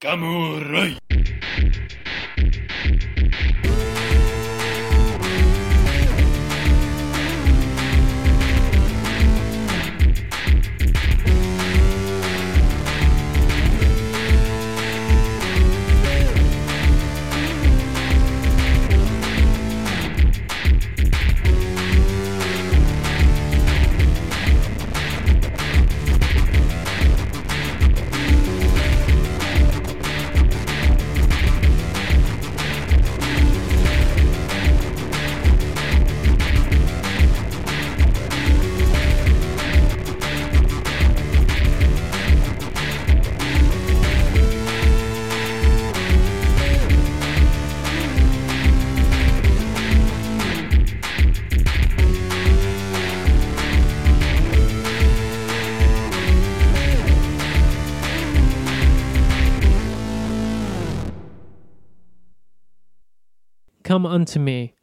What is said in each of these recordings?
Gamurai. Unto me.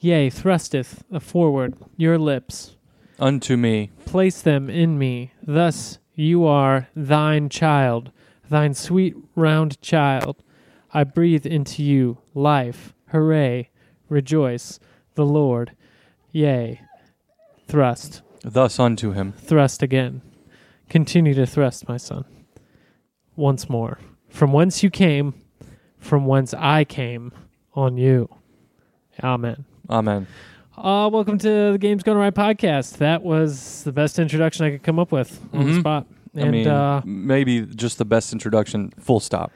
Yea, thrusteth forward your lips. Unto me. Place them in me. Thus you are thine child, thine sweet round child. I breathe into you life. Hooray. Rejoice. The Lord. Yea. Thrust. Thus unto him. Thrust again. Continue to thrust, my son. Once more. From whence you came, from whence I came, on you. Amen. Amen. Uh, welcome to the Games Gone Awry podcast. That was the best introduction I could come up with on the Mhm. spot. And I mean, uh, maybe just the best introduction. Full stop.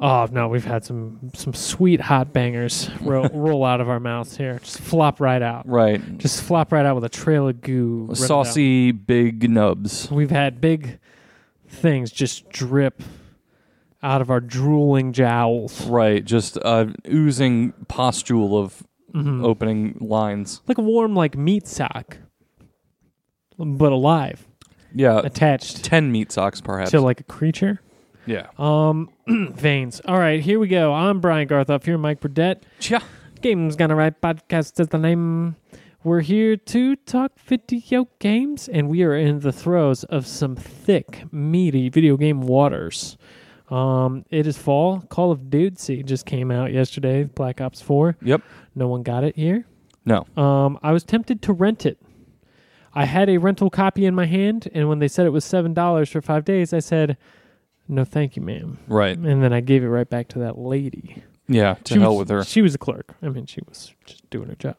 oh no, we've had some some sweet hot bangers roll, roll out of our mouths here. Just flop right out. Right. Just flop right out with a trail of goo. Saucy big nubs. We've had big things just drip out of our drooling jowls. Right. Just uh, oozing pustule of Mhm. opening lines. Like a warm, like meat sock, but alive, Yeah. attached Ten meat socks, perhaps. to like a creature. yeah. Um, veins. All right, here we go. I'm Brian Garthoff here, Mike Burdett. Yeah. Games Gone Awry podcast is the name. We're here to talk video games, and we are in the throes of some thick, meaty video game waters. Um, it is fall. Call of Duty just came out yesterday. Black Ops Four. Yep. No one got it here. No. Um, I was tempted to rent it. I had a rental copy in my hand, and when they said it was seven dollars for five days, I said, "No, thank you, ma'am." Right. And then I gave it right back to that lady. Yeah. To She hell was- with her. She was a clerk. I mean, she was just doing her job.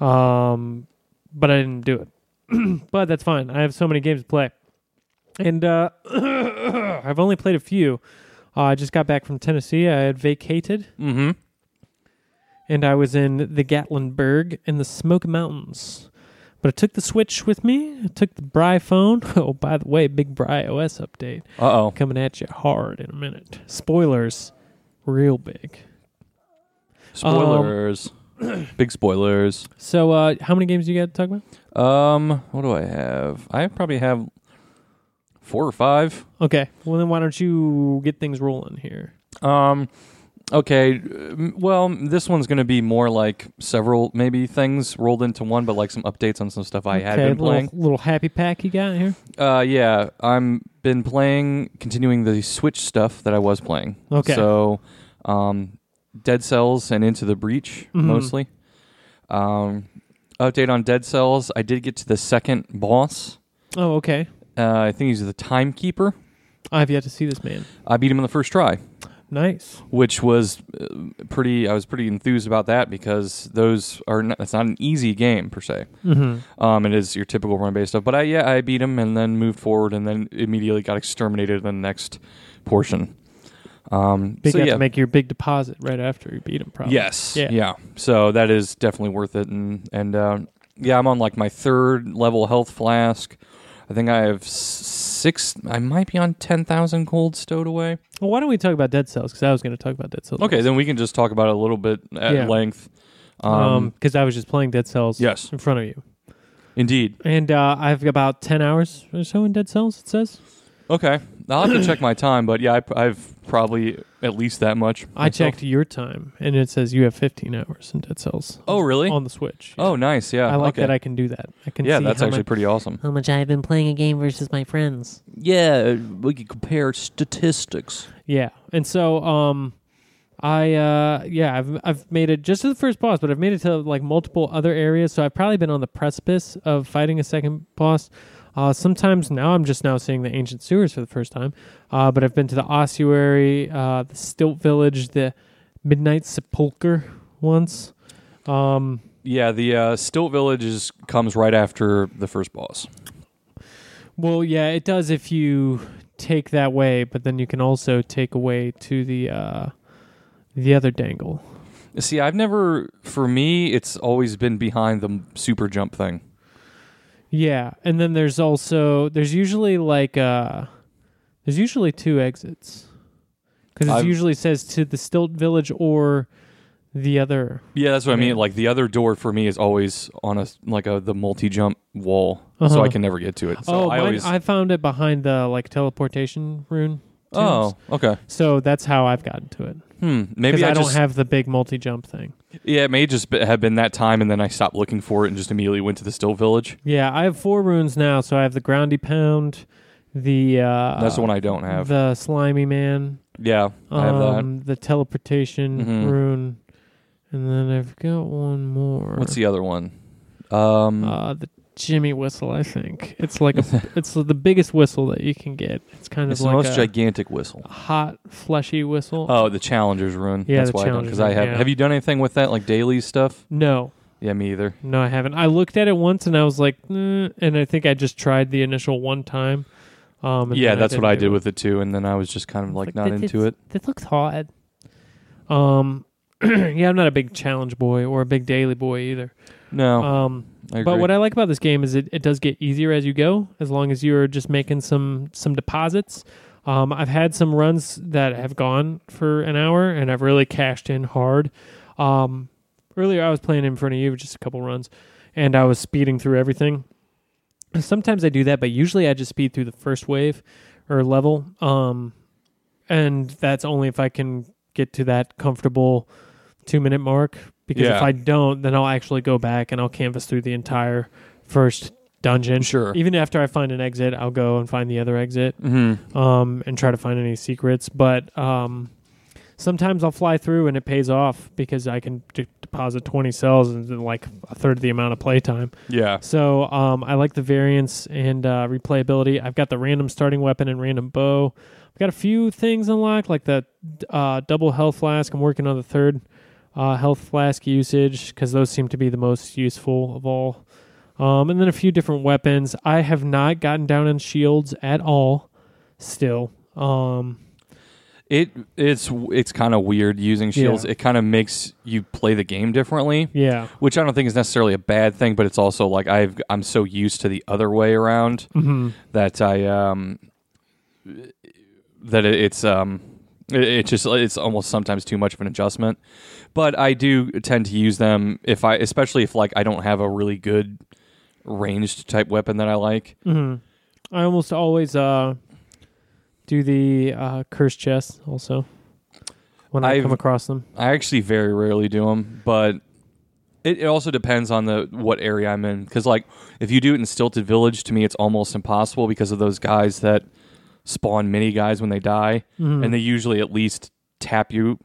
Um, but I didn't do it. but that's fine. I have so many games to play, and uh, I've only played a few. Uh, I just got back from Tennessee. I had vacated, Mm-hmm. and I was in the Gatlinburg in the Smoky Mountains. But I took the Switch with me. I took the Bry phone. Oh, by the way, big BriOS update Uh oh. coming at you hard in a minute. Spoilers, real big. Spoilers. big spoilers. So, uh, how many games do you got to talk about? Um, what do I have? I probably have four or five. Okay, well then, why don't you get things rolling here? Um, okay. Well, this one's going to be more like several maybe things rolled into one, but like some updates on some stuff I had okay, been playing. Little, little happy pack you got here. Uh, yeah, I'm been playing, continuing the Switch stuff that I was playing. Okay. So, um, Dead Cells and Into the Breach Mhm. mostly. Um, update on Dead Cells. I did get to the second boss. Oh, okay. Uh, I think he's the Timekeeper. I've yet to see this man. I beat him in the first try. Nice. which was uh, pretty. I was pretty enthused about that because those are not, it's not an easy game per se. Mm-hmm. Um, it is your typical run based stuff. But I yeah, I beat him and then moved forward and then immediately got exterminated in the next portion. Um, Big so got yeah, to make your big deposit right after you beat him. Probably. yes, Yeah. yeah. So that is definitely worth it. And and uh, yeah, I'm on like my third level health flask. I think I have six. I might be on ten thousand gold stowed away. Well, why don't we talk about Dead Cells? Because I was going to talk about Dead Cells. Okay, then we can just talk about it a little bit at Yeah. length. Um, Um, because I was just playing Dead Cells. Yes. In front of you, indeed. and uh, I've about ten hours or so in Dead Cells. It says. Okay, I'll have to check my time, but yeah, I, have probably at least that much. I myself. checked your time, and it says you have 15 hours in Dead Cells. Oh, really? On the Switch. Oh, nice. Yeah. I like okay. that I can do that. I can. yeah, see that's actually much, pretty awesome. How much I've been playing a game versus my friends. Yeah, we could compare statistics. Yeah, and so um, I uh yeah I've I've made it just to the first boss, but I've made it to like multiple other areas. So I've probably been on the precipice of fighting a second boss. Uh, sometimes now I'm just now seeing the ancient sewers for the first time. Uh, but I've been to the ossuary, uh, the Stilt Village, the Midnight Sepulcher once. Um, Yeah, the uh, Stilt Village is, comes right after the first boss. well, yeah, it does if you take that way, but then you can also take away to the uh, the other dangle. See, I've never, for me, it's always been behind the super jump thing. Yeah, and then there's also there's usually like uh there's usually two exits because it usually says to the Stilt Village or the other. Yeah, that's what I mean. Like the other door for me is always on a like a the multi jump wall, so Uh-huh. I can never get to it. So oh, I mine, always. I found it behind the like teleportation rune. Oh, okay. so that's how I've gotten to it. Hmm. Maybe I, I, don't just have the big multi jump thing. yeah. It may just be, have been that time, and then I stopped looking for it and just immediately went to the Stilt Village. Yeah, I have four runes now, so I have the Groundy Pound, the uh That's the one I don't have. the Slimy Man, yeah, I have that. um, the teleportation Mhm. rune, and then I've got one more. What's the other one? Um, uh, the Jimmy whistle? I think it's like a, it's the biggest whistle that you can get. It's kind it's of the most gigantic whistle. hot, fleshy whistle. Oh, the Challenger's rune. Yeah, That's why I don't because I have. yeah. Have you done anything with that, like daily stuff? no, Yeah, me either. no, I haven't. I looked at it once and I was like, eh, and I think I just tried the initial one time. Um, and Yeah, that's what I did it. with it too, and then I was just kind of like, Like, not into it. That looks hot. Um, yeah, I'm not a big challenge boy or a big daily boy either. No, Um, I agree. But what I like about this game is it, it does get easier as you go, as long as you're just making some some deposits. Um, I've had some runs that have gone for an hour, and I've really cashed in hard. Um, earlier, I was playing in front of you, just a couple runs, and I was speeding through everything. Sometimes I do that, but usually I just speed through the first wave or level, um, and that's only if I can get to that comfortable two minute mark. Because if I don't, then I'll actually go back and I'll canvas through the entire first dungeon. Sure. Even after I find an exit, I'll go and find the other exit hmm um, and try to find any secrets. But um, sometimes I'll fly through and it pays off because I can d- deposit 20 cells and like a third of the amount of playtime. Yeah. So um, I like the variance and uh, replayability. I've got the random starting weapon and random bow. I've got a few things unlocked, like the uh, double health flask. I'm working on the third uh, health flask usage because those seem to be the most useful of all. Um, and then a few different weapons. I have not gotten down on shields at all. Still, um, It it's it's kind of weird using shields. Yeah. It kind of makes you play the game differently, yeah, which I don't think is necessarily a bad thing. But it's also like I've I'm so used to the other way around hmm that I um that it, it's um it, it just it's almost sometimes too much of an adjustment. But I do tend to use them if I especially if like I don't have a really good ranged type weapon that I like. hmm I almost always uh, do the uh, curse chest also when I I've- come across them. I actually very rarely do them, but it, it also depends on the what area I'm in. Because like if you do it in Stilted Village, to me it's almost impossible because of those guys that spawn mini guys when they die, Mhm. and they usually at least tap you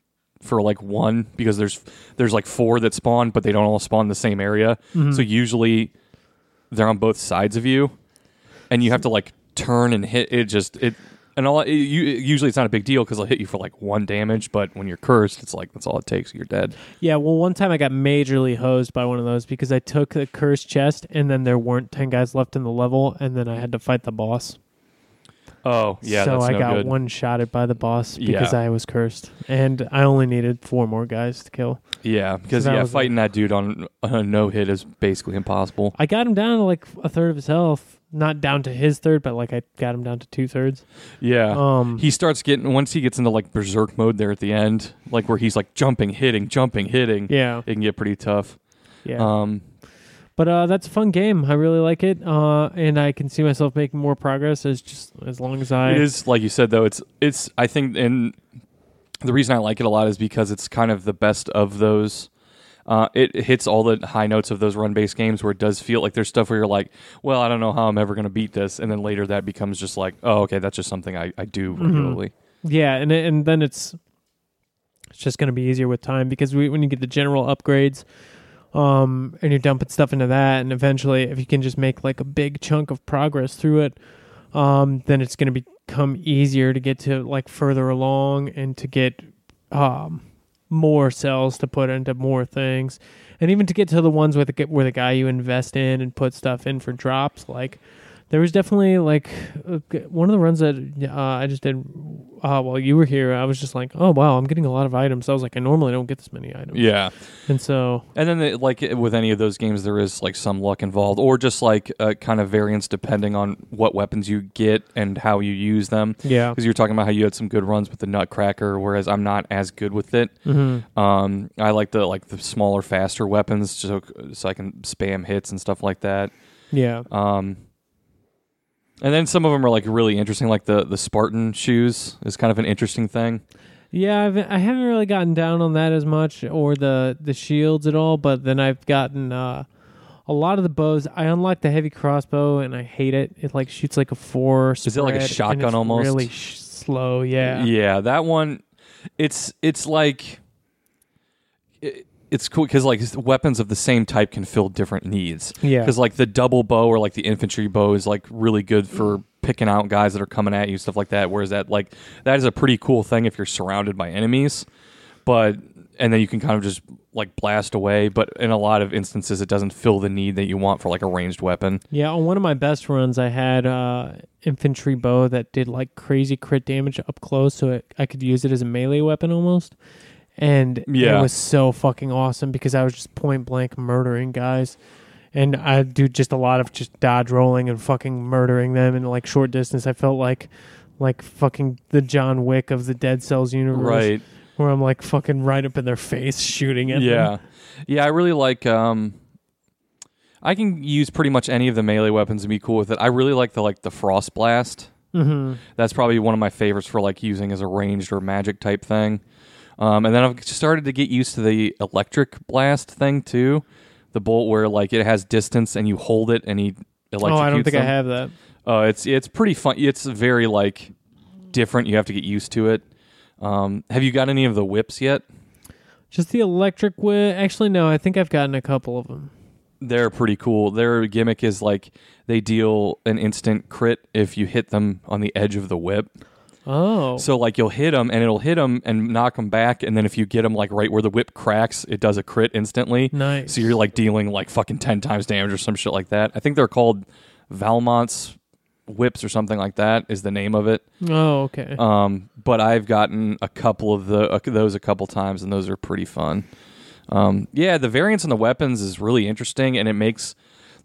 for like one because there's there's like four that spawn, but they don't all spawn in the same area. Mhm. So usually they're on both sides of you, and you have to like turn and hit it. Just it. And all it, you, usually it's not a big deal because they'll hit you for like one damage, but when you're cursed, it's like that's all it takes. You're dead. Yeah, well, one time I got majorly hosed by one of those because I took the cursed chest and then there weren't 10 guys left in the level and then I had to fight the boss. Oh yeah, so I no got good. one shotted by the boss because Yeah. I was cursed. And I only needed four more guys to kill. Yeah, because So yeah, fighting that dude on a no hit is basically impossible. I got him down to like a third of his health. Not down to his third, but like I got him down to two thirds. Yeah, Um, he starts getting once he gets into like berserk mode there at the end, like where he's like jumping, hitting, jumping, hitting. yeah, It can get pretty tough. yeah. Um, But uh, that's a fun game. I really like it, uh, and I can see myself making more progress as just as long as I. it is like you said though. It's it's I think and the reason I like it a lot is because it's kind of the best of those. Uh, it, it hits all the high notes of those run based games where it does feel like there's stuff where you're like, well, I don't know how I'm ever going to beat this, and then later that becomes just like, oh, okay, that's just something I, I do regularly. Yeah, and and then it's it's just going to be easier with time because we, when you get the general upgrades, um, and you're dumping stuff into that, and eventually, if you can just make like a big chunk of progress through it, um, then it's going to become easier to get to like further along and to get um more cells to put into more things, and even to get to the ones with the, where the guy you invest in and put stuff in for drops like there was definitely like uh, one of the runs that uh, I just did uh, while you were here. I was just like, oh wow, I'm getting a lot of items. I was like, I normally don't get this many items. Yeah. and so And then, the, like with any of those games, there is like some luck involved, or just like uh, kind of variance depending on what weapons you get and how you use them. yeah, Because you're talking about how you had some good runs with the Nutcracker, whereas I'm not as good with it. mm-hmm. Um, I like the like the smaller, faster weapons, so so I can spam hits and stuff like that. yeah, Um, and then some of them are like really interesting, like the the Spartan shoes is kind of an interesting thing. yeah. I've, I haven't really gotten down on that as much, or the the shields at all. But then I've gotten uh, a lot of the bows. I unlocked the heavy crossbow, and I hate it. It like shoots like a four. Is it like a shotgun it's almost? Really sh- slow. Yeah. yeah, that one. It's it's like it, it's cool because like weapons of the same type can fill different needs. Yeah. Because like the double bow or like the infantry bow is like really good for picking out guys that are coming at you, stuff like that. Whereas that like that is a pretty cool thing if you're surrounded by enemies, but and then you can kind of just like blast away. But in a lot of instances, it doesn't fill the need that you want for like a ranged weapon. Yeah, on one of my best runs, I had uh, infantry bow that did like crazy crit damage up close, so it, I could use it as a melee weapon almost. And Yeah. it was so fucking awesome because I was just point blank murdering guys, and I do just a lot of just dodge rolling and fucking murdering them in like short distance. I felt like like fucking the John Wick of the Dead Cells universe, Right. Where I'm like fucking right up in their face shooting at Yeah. them. Yeah, yeah. I really like um I can use pretty much any of the melee weapons and be cool with it. I really like the like the frost blast. Mm-hmm. That's probably one of my favorites for like using as a ranged or magic type thing. Um, and then I've started to get used to the electric blast thing too. The bolt where like it has distance and you hold it and he electrocutes Oh, I don't think I have that. Uh, it's it's pretty fun. It's very like different. You have to get used to it. Um, have you got any of the whips yet? Just the electric whip. Actually, no. I think I've gotten a couple of them. They're pretty cool. Their gimmick is like they deal an instant crit if you hit them on the edge of the whip. Oh, So like you'll hit them and it'll hit them and knock them back, and then if you get them like right where the whip cracks, it does a crit instantly. nice. So you're like dealing like fucking ten times damage or some shit like that. I think they're called Valmont's whips or something like that is the name of it. oh, okay. Um, but I've gotten a couple of the uh, those a couple times, and those are pretty fun. Um, yeah, the variance in the weapons is really interesting, and it makes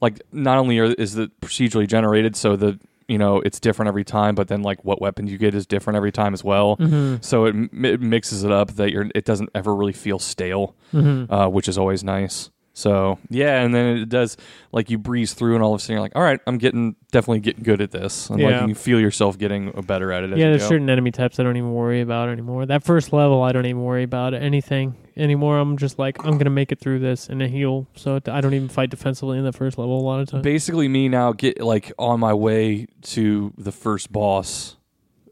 like not only are, is it procedurally generated, so the you know it's different every time, but then like what weapon you get is different every time as well. mm-hmm. So it, it mixes it up that you're it doesn't ever really feel stale, Mm-hmm. uh, which is always nice. So yeah, and then it does like you breeze through, and all of a sudden you're like, all right, I'm getting definitely getting good at this, and Yeah. like you feel yourself getting better at it. Yeah, there's certain enemy types I don't even worry about anymore. That first level, I don't even worry about anything anymore. I'm just like, I'm gonna make it through this and a heal, so I don't even fight defensively in the first level a lot of times. basically me now get like on my way to the first boss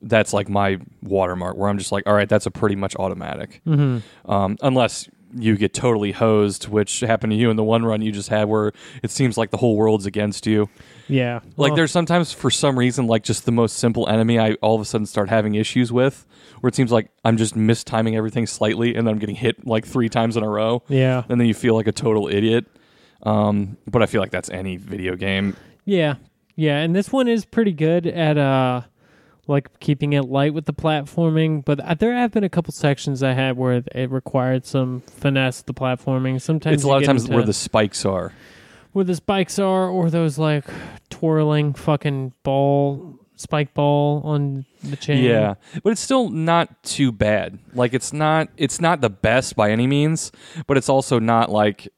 that's like my watermark where i'm just like all right that's a pretty much automatic mm-hmm. um, unless you get totally hosed which happened to you in the one run you just had where it seems like the whole world's against you. Yeah, like Well, there's sometimes for some reason like just the most simple enemy i all of a sudden start having issues with where it seems like i'm just mistiming everything slightly and then i'm getting hit like three times in a row. Yeah, and then you feel like a total idiot. Um, but i feel like that's any video game. Yeah, yeah. And this one is pretty good at uh, like keeping it light with the platforming. But uh, there have been a couple sections I had where it required some finesse the platforming. Sometimes it's a lot of times where the spikes are. where the spikes are, or those like twirling fucking ball spike ball on the chain. Yeah, but it's still not too bad. Like it's not it's not the best by any means, but it's also not like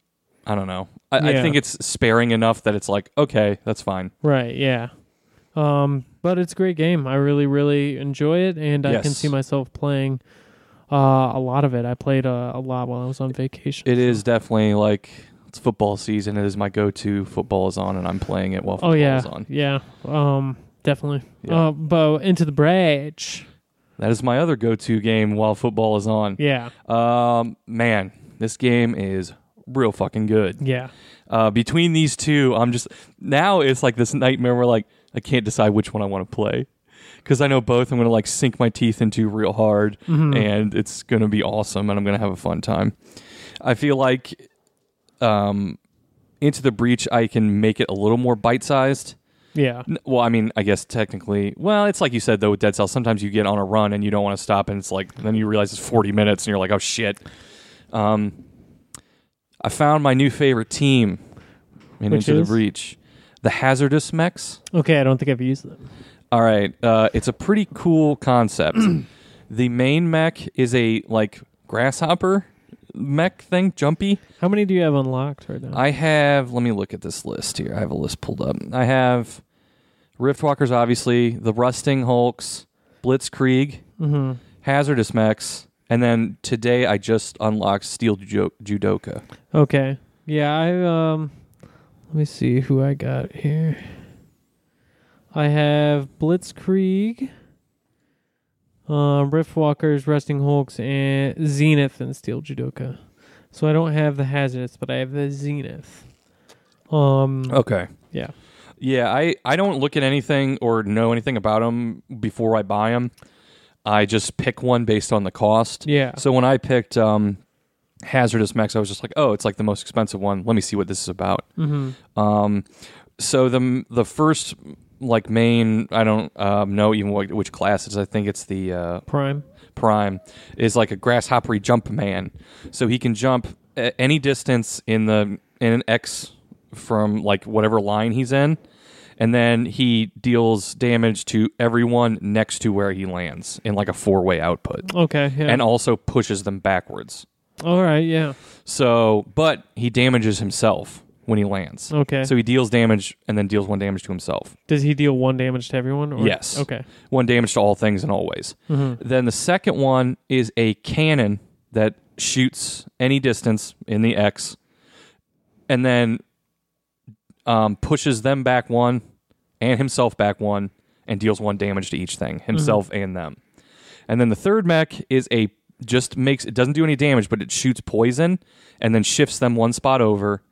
I don't know. I, I think it's sparing enough that it's like okay, that's fine. Right, yeah. Um, but it's a great game. I really, really enjoy it, and I can see myself playing uh, a lot of it. I played uh, a lot while I was on vacation. It is definitely like it's football season. It is my go-to. Football is on, and I'm playing it while football oh yeah, is on. yeah, um, definitely. Yeah. Uh, but Into the Breach. That is my other go-to game while football is on. Yeah, Um, man, this game is real fucking good. yeah, Uh, between these two, I'm just now it's like this nightmare where like I can't decide which one I want to play because I know both I'm gonna like sink my teeth into real hard, Mhm. and it's gonna be awesome, and I'm gonna have a fun time. I feel like, um, into the breach, I can make it a little more bite-sized. yeah, Well, I mean, I guess technically, well, it's like you said though with Dead Cells. Sometimes you get on a run and you don't want to stop, and it's like then you realize it's 40 minutes, and you're like, oh shit. Um, I found my new favorite team in Which Into is? the Breach, the Hazardous Mechs. Okay, I don't think I've used them. All right, uh, it's a pretty cool concept. the main mech is a like grasshopper mech thing, jumpy. How many do you have unlocked right now? I have. Let me look at this list here. I have a list pulled up. I have Riftwalkers, obviously, the Rusting Hulks, Blitzkrieg, mm-hmm. Hazardous Mechs, and then today I just unlocked Steel Judoka. Okay. Yeah, I um let me see who I got here. I have Blitzkrieg, um, Riftwalkers, Rusting Hulks, and Zenith and Steel Judoka. So I don't have the Hazardous, but I have the Zenith. Um Okay. yeah. Yeah, I, I don't look at anything or know anything about them before I buy them. I just pick one based on the cost. Yeah. So when I picked um, Hazardous Mechs, I was just like, oh, it's like the most expensive one. Let me see what this is about. Mhm. Um, so the the first like main, I don't um, know even what, which class it is. I think it's the uh, Prime. Prime is like a grasshoppery jump man. So he can jump a- any distance in the in an X from like whatever line he's in. And then he deals damage to everyone next to where he lands in like a four way output. Okay, yeah. And also pushes them backwards. All right, yeah. So, but he damages himself when he lands. Okay. So he deals damage and then deals one damage to himself. Does he deal one damage to everyone? Or? Yes. Okay. One damage to all things and always. Mhm. Then the second one is a cannon that shoots any distance in the X and then um, pushes them back one and himself back one and deals one damage to each thing, himself and them. And then the third mech is a just makes it doesn't do any damage, but it shoots poison and then shifts them one spot over.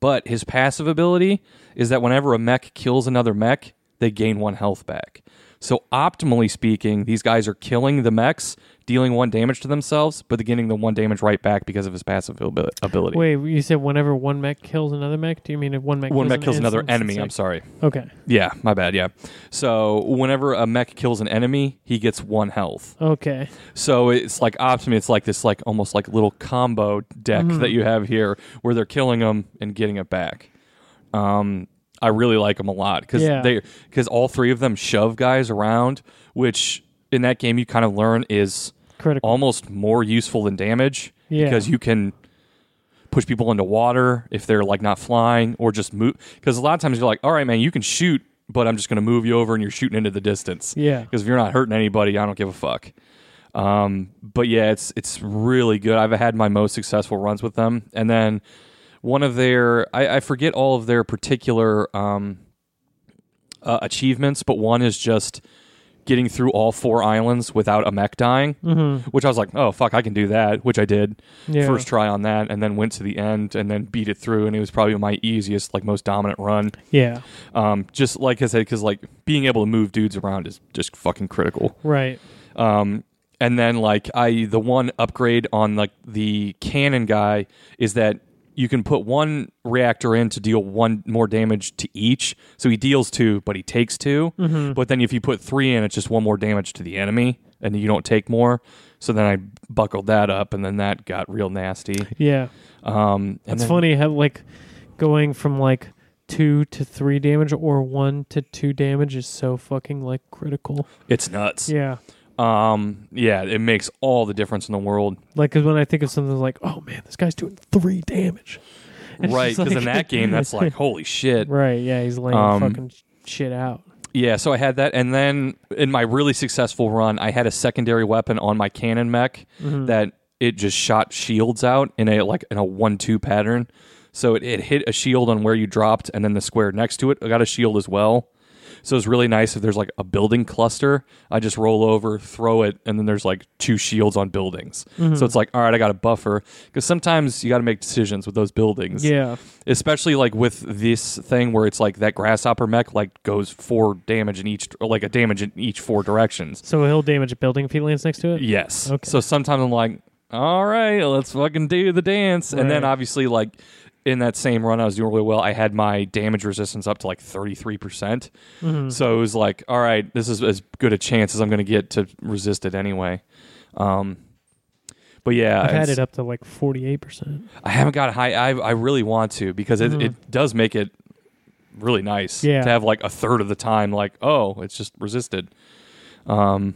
But his passive ability is that whenever a mech kills another mech, they gain one health back. So optimally speaking, these guys are killing the mechs, dealing one damage to themselves, but they're getting the one damage right back because of his passive ability. Wait, you said whenever one mech kills another mech? Do you mean if one mech one kills mech an kills another enemy. I'm sorry. Okay. Yeah, my bad. Yeah. So whenever a mech kills an enemy, he gets one health. Okay. So it's like optimally, it's like this like almost like little combo deck Mhm. that you have here, where they're killing them and getting it back. Um, I really like them a lot because Yeah. they because all three of them shove guys around, which in that game you kind of learn is Critical. almost more useful than damage Yeah. because you can push people into water if they're like not flying or just move because a lot of times you're like all right man you can shoot but i'm just going to move you over and you're shooting into the distance Yeah. because if you're not hurting anybody i don't give a fuck um, but yeah it's it's really good i've had my most successful runs with them and then one of their i, I forget all of their particular um, uh, achievements but one is just getting through all four islands without a mech dying Mm-hmm. which I was like, oh fuck, I can do that, which I did Yeah. first try on that, and then went to the end and then beat it through, and it was probably my easiest, like most dominant run. Yeah. Um, just like I said, because like being able to move dudes around is just fucking critical. Right. Um, and then like I, the one upgrade on like the cannon guy is that you can put one reactor in to deal one more damage to each. So he deals two, but he takes 2 Mm-hmm. But then if you put three in, it's just one more damage to the enemy, and you don't take more. So then I buckled that up, and then that got real nasty. Yeah. Um, and It's then- funny how like going from like two to three damage or one to two damage is so fucking like critical. It's nuts. Yeah. Um, yeah, it makes all the difference in the world. Like, cause when I think of something like, oh man, this guy's doing three damage. Right? Because in that game, that's like holy shit. right. Yeah. He's laying Um, fucking shit out. Yeah, so I had that, and then in my really successful run, I had a secondary weapon on my cannon mech Mm-hmm. that it just shot shields out in a like in a one-two pattern. So it, it hit a shield on where you dropped, and then the square next to it got a shield as well. So it's really nice if there's like a building cluster. I just roll over, throw it, and then there's like two shields on buildings. Mm-hmm. So it's like, all right, I got a buffer because sometimes you got to make decisions with those buildings Yeah. especially like with this thing where it's like that grasshopper mech like goes four damage in each or like a damage in each four directions So he'll damage a building if he lands next to it. yes Okay. so sometimes i'm like all right let's fucking do the dance and then obviously like in that same run i was doing really well i had my damage resistance up to like 33% Mm-hmm. so it was like all right this is as good a chance as i'm going to get to resist it anyway um but yeah I've had it up to like forty eight percent. I haven't got high. I I really want to because it, Mhm. it does make it really nice Yeah. to have like a third of the time like oh it's just resisted. Um,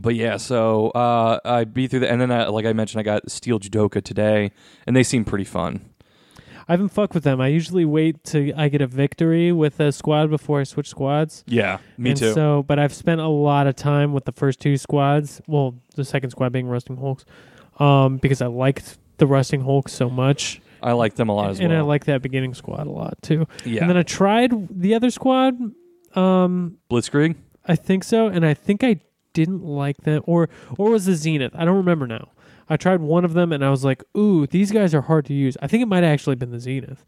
but yeah, so uh, I beat through the and then uh, like I mentioned, I got Steel Judoka today, and they seem pretty fun. I haven't fucked with them. I usually wait to I get a victory with a squad before I switch squads. Yeah, me and too. So, but I've spent a lot of time with the first two squads. Well, the second squad being Rusting Hulks, um, because I liked the Rusting Hulks so much, I like them a lot as and I well. like that beginning squad a lot too. yeah, And then I tried the other squad. Um, Blitzkrieg. I think so, and I think I didn't like them, or or was the Zenith? I don't remember now. I tried one of them, and I was like, "Ooh, these guys are hard to use." I think it might have actually been the Zenith,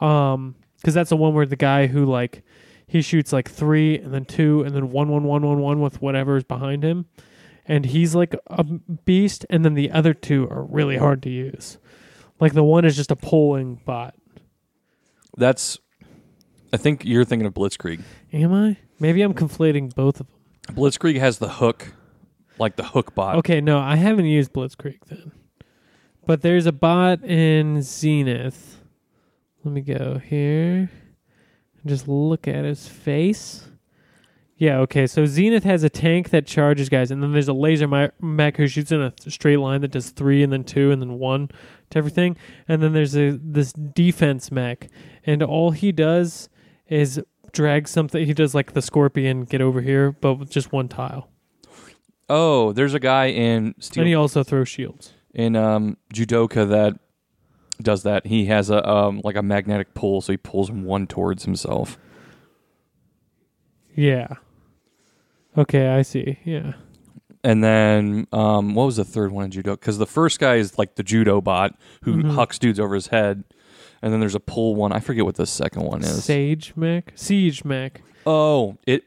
um, because that's the one where the guy who like he shoots like three and then two and then one one one one one with whatever's behind him, and he's like a beast, and then the other two are really hard to use. Like the one is just a pulling bot. That's. I think you're thinking of Blitzkrieg. Am I? Maybe I'm conflating both of them. Blitzkrieg has the hook, like the hook bot. Okay, no, I haven't used Blitzkrieg then. But there's a bot in Zenith. Let me go here. Just look at his face. Yeah, okay. So Zenith has a tank that charges guys, and then there's a laser mech who shoots in a straight line that does three and then two and then one to everything. And then there's a this defense mech, and all he does is drag something. He does like the scorpion get over here, but with just one tile. Oh, there's a guy in Steel And he also throws shields. in um, judoka that does that. He has a um, like a magnetic pull, so he pulls one towards himself. Yeah. Okay, I see. Yeah. And then um, what was the third one in judo? Because the first guy is like the judo bot who Mhm. hucks dudes over his head, and then there's a pull one. I forget what the second one is. Sage mech, siege mech. oh, it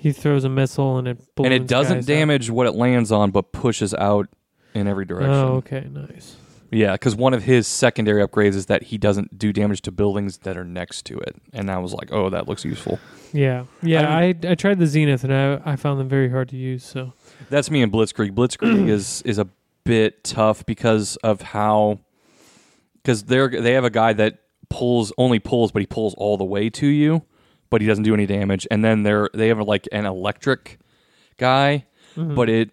He throws a missile and it and it doesn't guys damage what it lands on, but pushes out in every out. direction. Oh, okay, nice. Yeah, because one of his secondary upgrades is that he doesn't do damage to buildings that are next to it, and I was like, oh, that looks useful. Yeah, yeah. I I I tried the Zenith and I I found them very hard to use. So That's me and Blitzkrieg. Blitzkrieg is is a bit tough because of how because they're they have a guy that pulls only pulls, but he pulls all the way to you, but he doesn't do any damage. And then they're they have like an electric guy, Mm-hmm. but it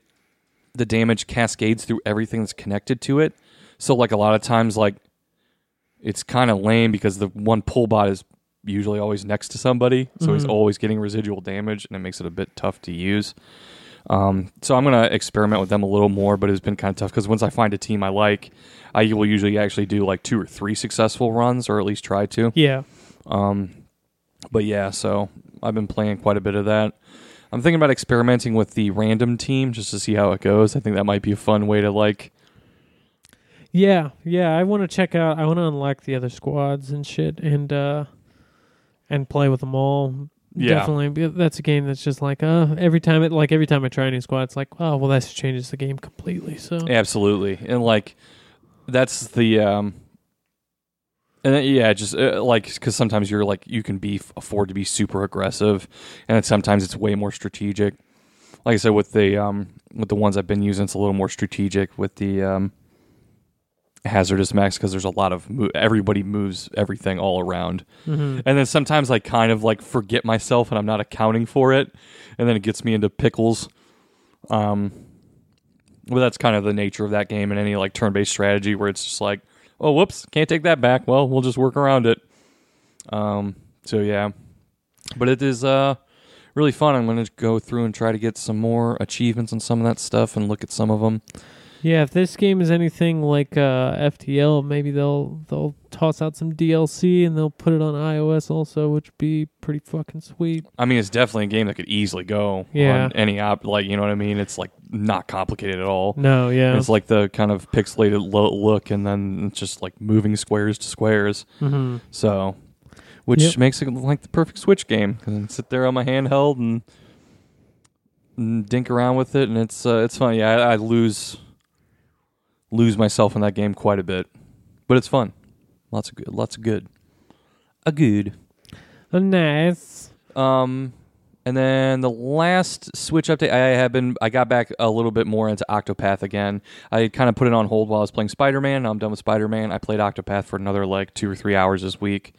the damage cascades through everything that's connected to it. So like a lot of times, like it's kind of lame because the one pull bot is usually always next to somebody, so he's Mhm. always getting residual damage, and it makes it a bit tough to use. Um, so I'm gonna experiment with them a little more, but it's been kind of tough because once I find a team I like, I will usually actually do like two or three successful runs, or at least try to. yeah, Um, but yeah, so I've been playing quite a bit of that. I'm thinking about experimenting with the random team just to see how it goes. I think that might be a fun way to like. yeah, yeah. I want to check out. I want to unlock the other squads and shit, and uh, and play with them all. Yeah. Definitely, that's a game that's just like uh every time it like every time I try a new squad, it's like oh well that changes the game completely. So Absolutely, and like that's the um, and then, yeah, just uh, like because sometimes you're like you can be afford to be super aggressive, and then sometimes it's way more strategic. Like I said, with the um with the ones I've been using, it's a little more strategic with the um hazardous mechs because there's a lot of mo- everybody moves everything all around, mhm. and then sometimes I kind of like forget myself and I'm not accounting for it, and then it gets me into pickles. Um, well, that's kind of the nature of that game and any like turn-based strategy where it's just like, oh, whoops, can't take that back. Well, we'll just work around it. Um, so yeah, but it is uh really fun. I'm going to go through and try to get some more achievements on some of that stuff and look at some of them. Yeah, if this game is anything like uh, FTL, maybe they'll they'll toss out some DLC and they'll put it on iOS also, which would be pretty fucking sweet. I mean, it's definitely a game that could easily go Yeah. on any app. Like, you know what I mean? It's like not complicated at all. No, yeah, It's like the kind of pixelated lo- look, and then it's just like moving squares to squares. hmm So, which Yep. makes it like the perfect Switch game. 'Cause I can sit there on my handheld and, and dink around with it, and it's uh, it's fun. Yeah, I, I lose lose myself in that game quite a bit, but it's fun. Lots of good. Lots of good. A good. Oh, nice. Um, and then the last Switch update, I have been, I got back a little bit more into Octopath again. I kind of put it on hold while I was playing Spider Man. I'm done with Spider Man. I played Octopath for another like two or three hours this week.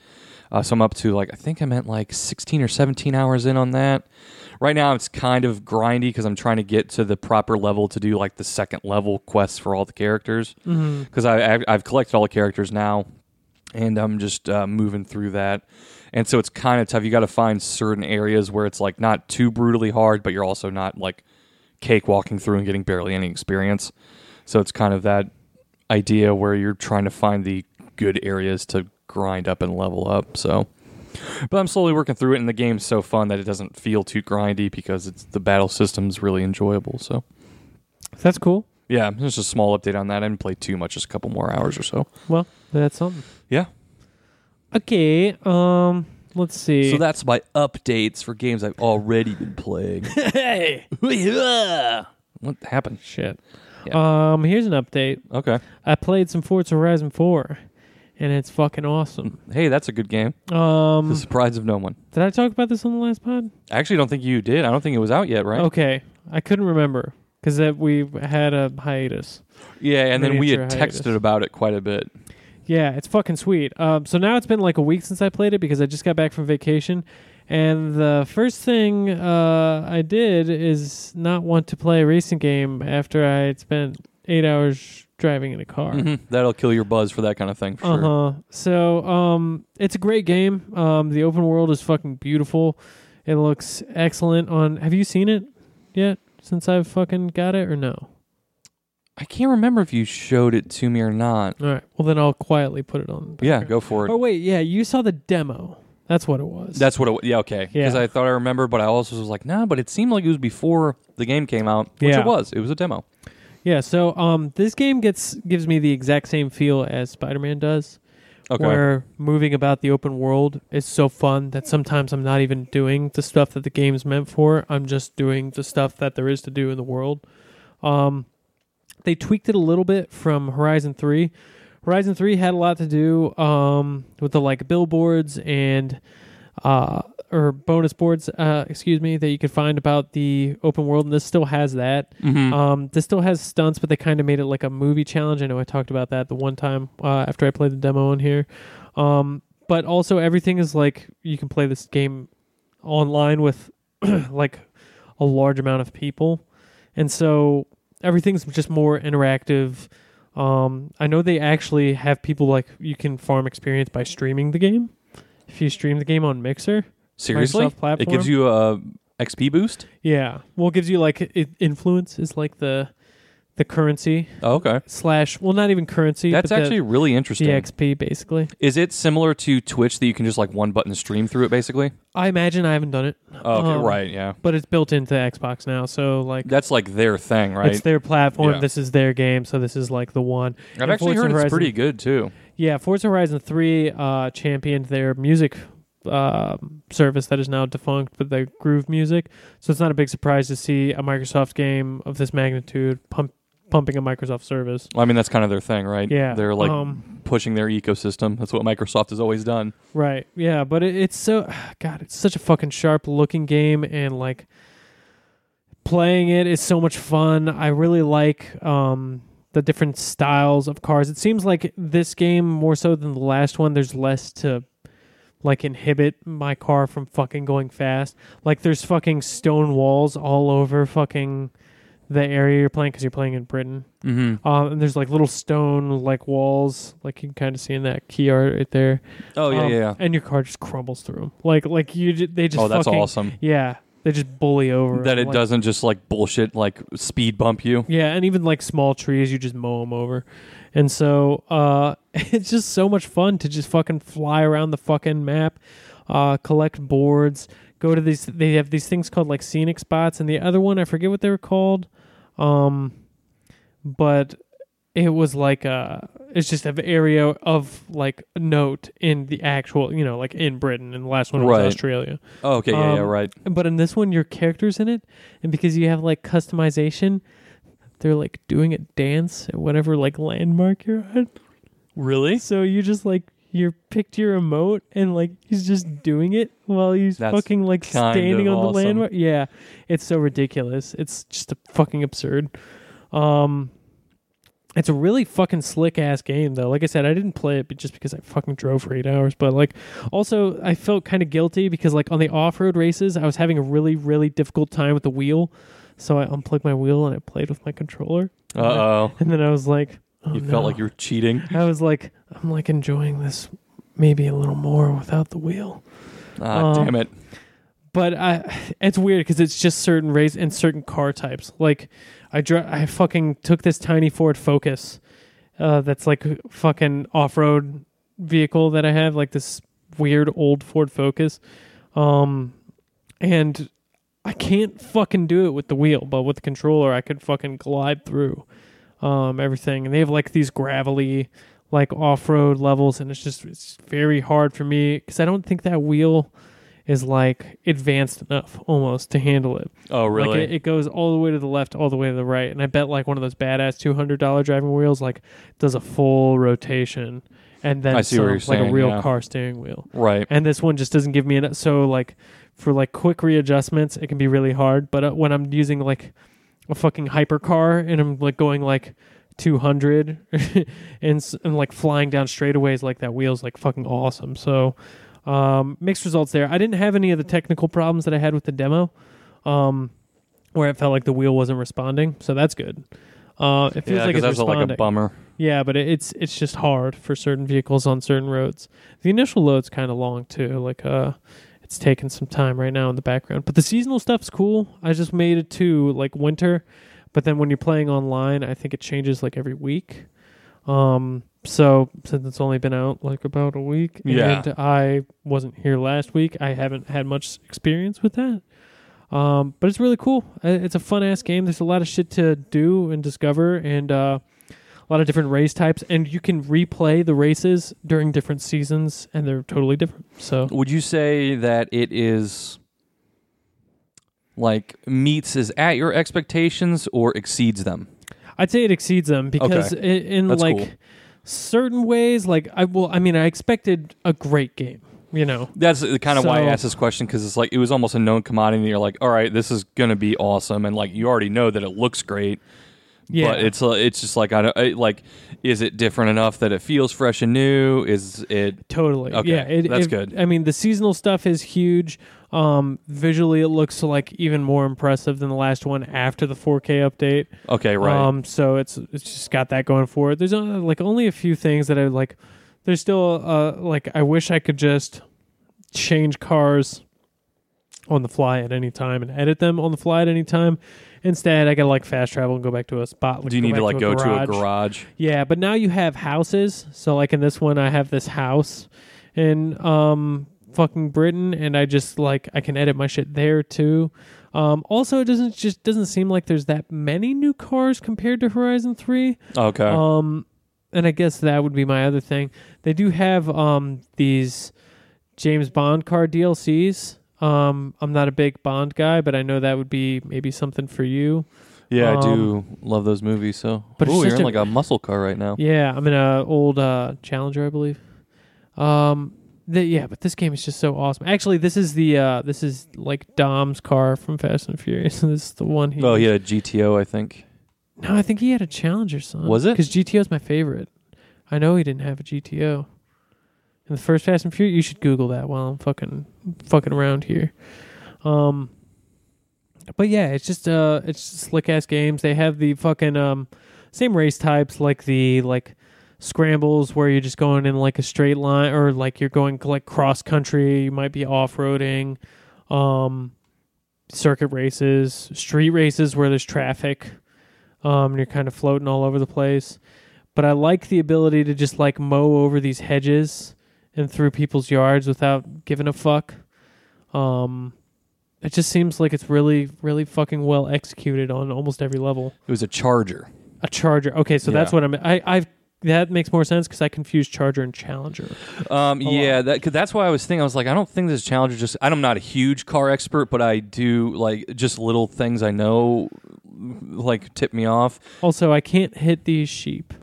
Uh, so I'm up to like, I think I meant like 16 or 17 hours in on that. Right now it's kind of grindy because I'm trying to get to the proper level to do like the second level quests for all the characters. Because I, I, I've collected all the characters now and I'm just uh, moving through that. And so it's kind of tough. You got to find certain areas where it's like not too brutally hard, but you're also not like cakewalking through and getting barely any experience. So it's kind of that idea where you're trying to find the good areas to grind up and level up. So, but I'm slowly working through it, and the game's so fun that it doesn't feel too grindy because it's the battle system's really enjoyable. So, That's cool. yeah, just a small update on that. I didn't play too much, just a couple more hours or so. Well, that's something. Yeah. Okay. Um. Let's see. So that's my updates for games I've already been playing. hey. what happened? Shit. Yeah. Um. Here's an update. Okay. I played some Forza Horizon 4, and it's fucking awesome. Hey, that's a good game. Um. The surprise of no one. Did I talk about this on the last pod? I actually don't think you did. I don't think it was out yet, right? Okay. I couldn't remember because we had a hiatus. Yeah, and then we had Miniature texted about it quite a bit. Yeah, it's fucking sweet. Um, so now it's been like a week since I played it because I just got back from vacation, and the first thing uh, I did is not want to play a racing game after I spent eight hours driving in a car. Mhm. That'll kill your buzz for that kind of thing. Uh sure. huh. So, um, it's a great game. Um, the open world is fucking beautiful. It looks excellent. On have you seen it yet? Since I've fucking got it or no? I can't remember if you showed it to me or not. All right. Well, then I'll quietly put it on. the Yeah, go for it. Oh wait, yeah, you saw the demo. That's what it was. That's what it. Yeah, okay. Because Yeah. I thought I remember, but I also was like, nah. But it seemed like it was before the game came out, which Yeah. it was. It was a demo. Yeah. So, um, this game gets gives me the exact same feel as Spider-Man does. Okay. Where moving about the open world is so fun that sometimes I'm not even doing the stuff that the game's meant for. I'm just doing the stuff that there is to do in the world. Um, they tweaked it a little bit from Horizon 3. Horizon 3 had a lot to do um, with the like billboards and uh, or bonus boards, uh, excuse me, that you could find about the open world, and this still has that. Mhm. Um, this still has stunts, but they kind of made it like a movie challenge. I know I talked about that the one time uh, after I played the demo on here. Um, but also everything is like you can play this game online with like a large amount of people, and so everything's just more interactive. Um, I know they actually have people like you can farm experience by streaming the game. If you stream the game on Mixer, Seriously, Microsoft platform? it gives you a XP boost. yeah, well, it gives you like i influence is like the the currency Oh, okay, slash well, not even currency. that's but the- actually really the interesting. XP basically. Is it similar to Twitch that you can just like one button stream through it, basically? I imagine I haven't done it, Oh, okay, Um, right, yeah. but it's built into Xbox now, so like That's like their thing, right? it's their platform. Yeah. This is their game, so this is like the one. I've and actually Forza heard it's pretty good too. Yeah, Forza Horizon Three uh, championed their music um service that is now defunct, but the Groove Music. So it's not a big surprise to see a Microsoft game of this magnitude pump, pumping a Microsoft service. Well, I mean, that's kind of their thing, right? Yeah, they're like um, pushing their ecosystem. That's what Microsoft has always done. Right. Yeah, but it, it's so God, it's such a fucking sharp looking game and like playing it is so much fun. I really like um the different styles of cars. It seems like this game more so than the last one there's less to like inhibit my car from fucking going fast. Like there's fucking stone walls all over fucking the area you're playing cuz you're playing in Britain. Mm-hmm. Um, and there's like little stone like walls, like you can kind of see in that key art right there. Oh yeah, Um, yeah. yeah. And your car just crumbles through them. Like like you, they just. Oh, that's fucking- awesome. Yeah, They just bully over that it like- doesn't just like bullshit like speed bump you. Yeah, and even like small trees, you just mow them over. And so uh, it's just so much fun to just fucking fly around the fucking map, uh, collect boards, go to these. They have these things called like scenic spots, and the other one I forget what they were called, um, but it was like a it's just an area of like note in the actual, you know, like in Britain, and the last one was Right. Australia. Oh, okay, yeah, yeah, Um, right. But in this one, your character's in it, and because you have like customization, they're like doing a dance at whatever like landmark you're at. Really? So you just like you picked your emote, and like he's just doing it while he's That's fucking like kind standing of on the awesome. landmark. Yeah, it's so ridiculous. It's just a fucking absurd. Um. It's a really fucking slick ass game though. Like I said, I didn't play it just because I fucking drove for eight hours. But like, also I felt kind of guilty because like on the off road races, I was having a really really difficult time with the wheel. So I unplugged my wheel and I played with my controller. Uh oh. And then I was like, oh, You no. felt like you were cheating. I was like, I'm like enjoying this maybe a little more without the wheel. Ah, Um, damn it. But I, it's weird because it's just certain race and certain car types. Like I dri- I fucking took this tiny Ford Focus, uh, that's like fucking off road vehicle that I have, like this weird old Ford Focus, um, and I can't fucking do it with the wheel, but with the controller I could fucking glide through, um, everything. And they have like these gravelly, like off road levels, and it's just it's very hard for me because I don't think that wheel is like advanced enough almost to handle it. Oh, really? Like it, it goes all the way to the left, all the way to the right, and I bet like one of those badass two hundred dollar driving wheels like does a full rotation and then I see what you're like saying, a real yeah. car steering wheel. right. And this one just doesn't give me enough. So like for like quick readjustments, it can be really hard. But uh, when I'm using like a fucking hypercar and I'm like going like 200 and, and like flying down straightaways like that wheel's like fucking awesome. So um, mixed results there. I didn't have any of the technical problems that I had with the demo, um, where it felt like the wheel wasn't responding. So that's good. Uh, it feels Yeah, like it's that's responding. like a bummer. Yeah, but it, it's it's just hard for certain vehicles on certain roads. The initial load's kind of long too. Like uh, it's taking some time right now in the background. But the seasonal stuff's cool. I just made it to like winter, but then when you're playing online, I think it changes like every week. Um, so since it's only been out like about a week, Yeah. and I wasn't here last week, I haven't had much experience with that. Um, but it's really cool. It's a fun ass game. There's a lot of shit to do and discover, and uh, a lot of different race types, and you can replay the races during different seasons, and they're totally different. So Would you say that it is like meets is at your expectations or exceeds them? I'd say it exceeds them because i in That's like cool. Certain ways, like I will. I mean, I expected a great game. You know, That's kind of why I asked this question because it's like it was almost a known commodity. And you're like, all right, this is gonna be awesome, and like you already know that it looks great. yeah. But it's uh, it's just like I don't I, like. Is it different enough that it feels fresh and new? Is it Totally. Okay, Yeah, it, that's it- good. I mean, the seasonal stuff is huge. Um, visually, it looks like even more impressive than the last one after the 4K update. okay? Right. Um, so it's it's just got that going for it. There's only, like only a few things that I like. There's still uh like I wish I could just change cars on the fly at any time and edit them on the fly at any time. Instead, I gotta like fast travel and go back to a spot. Do you need to like a go garage. to a garage? Yeah, but now you have houses. So like in this one, I have this house and um fucking Britain, and I just like I can edit my shit there too. Um, also, it doesn't just doesn't seem like there's that many new cars compared to Horizon Three. Okay. Um, and I guess that would be my other thing. They do have um these James Bond car DLCs. Um, I'm not a big Bond guy, but I know that would be maybe something for you. yeah, I um, do love those movies. So, but Ooh, you're in a- like a muscle car right now. Yeah, I'm in a old uh, Challenger, I believe. Um, the, yeah, but this game is just so awesome. Actually, this is the uh, this is like Dom's car from Fast and Furious. this is the one he. Oh, he had a GTO, I think. No, I think he had a Challenger, son. Was it? Because GTO is my favorite. I know he didn't have a GTO. In the first Fast and Furious, you should Google that while I'm fucking fucking around here. Um, but yeah, it's just uh, it's just slick ass games. They have the fucking um, same race types like the like scrambles where you're just going in like a straight line or like you're going like cross country. You might be off roading. Um, circuit races, street races where there's traffic. Um, and you're kind of floating all over the place. But I like the ability to just like mow over these hedges and through people's yards without giving a fuck. Um, it just seems like it's really, really fucking well executed on almost every level. It was a charger. A charger. Okay, so that's what I'm. I, I've that makes more sense because I confuse charger and challenger. Um, yeah, that, cause that's why I was thinking. I was like, I don't think this Challenger. Just I'm not a huge car expert, but I do like just little things I know, like tip me off. Also, I can't hit these sheep.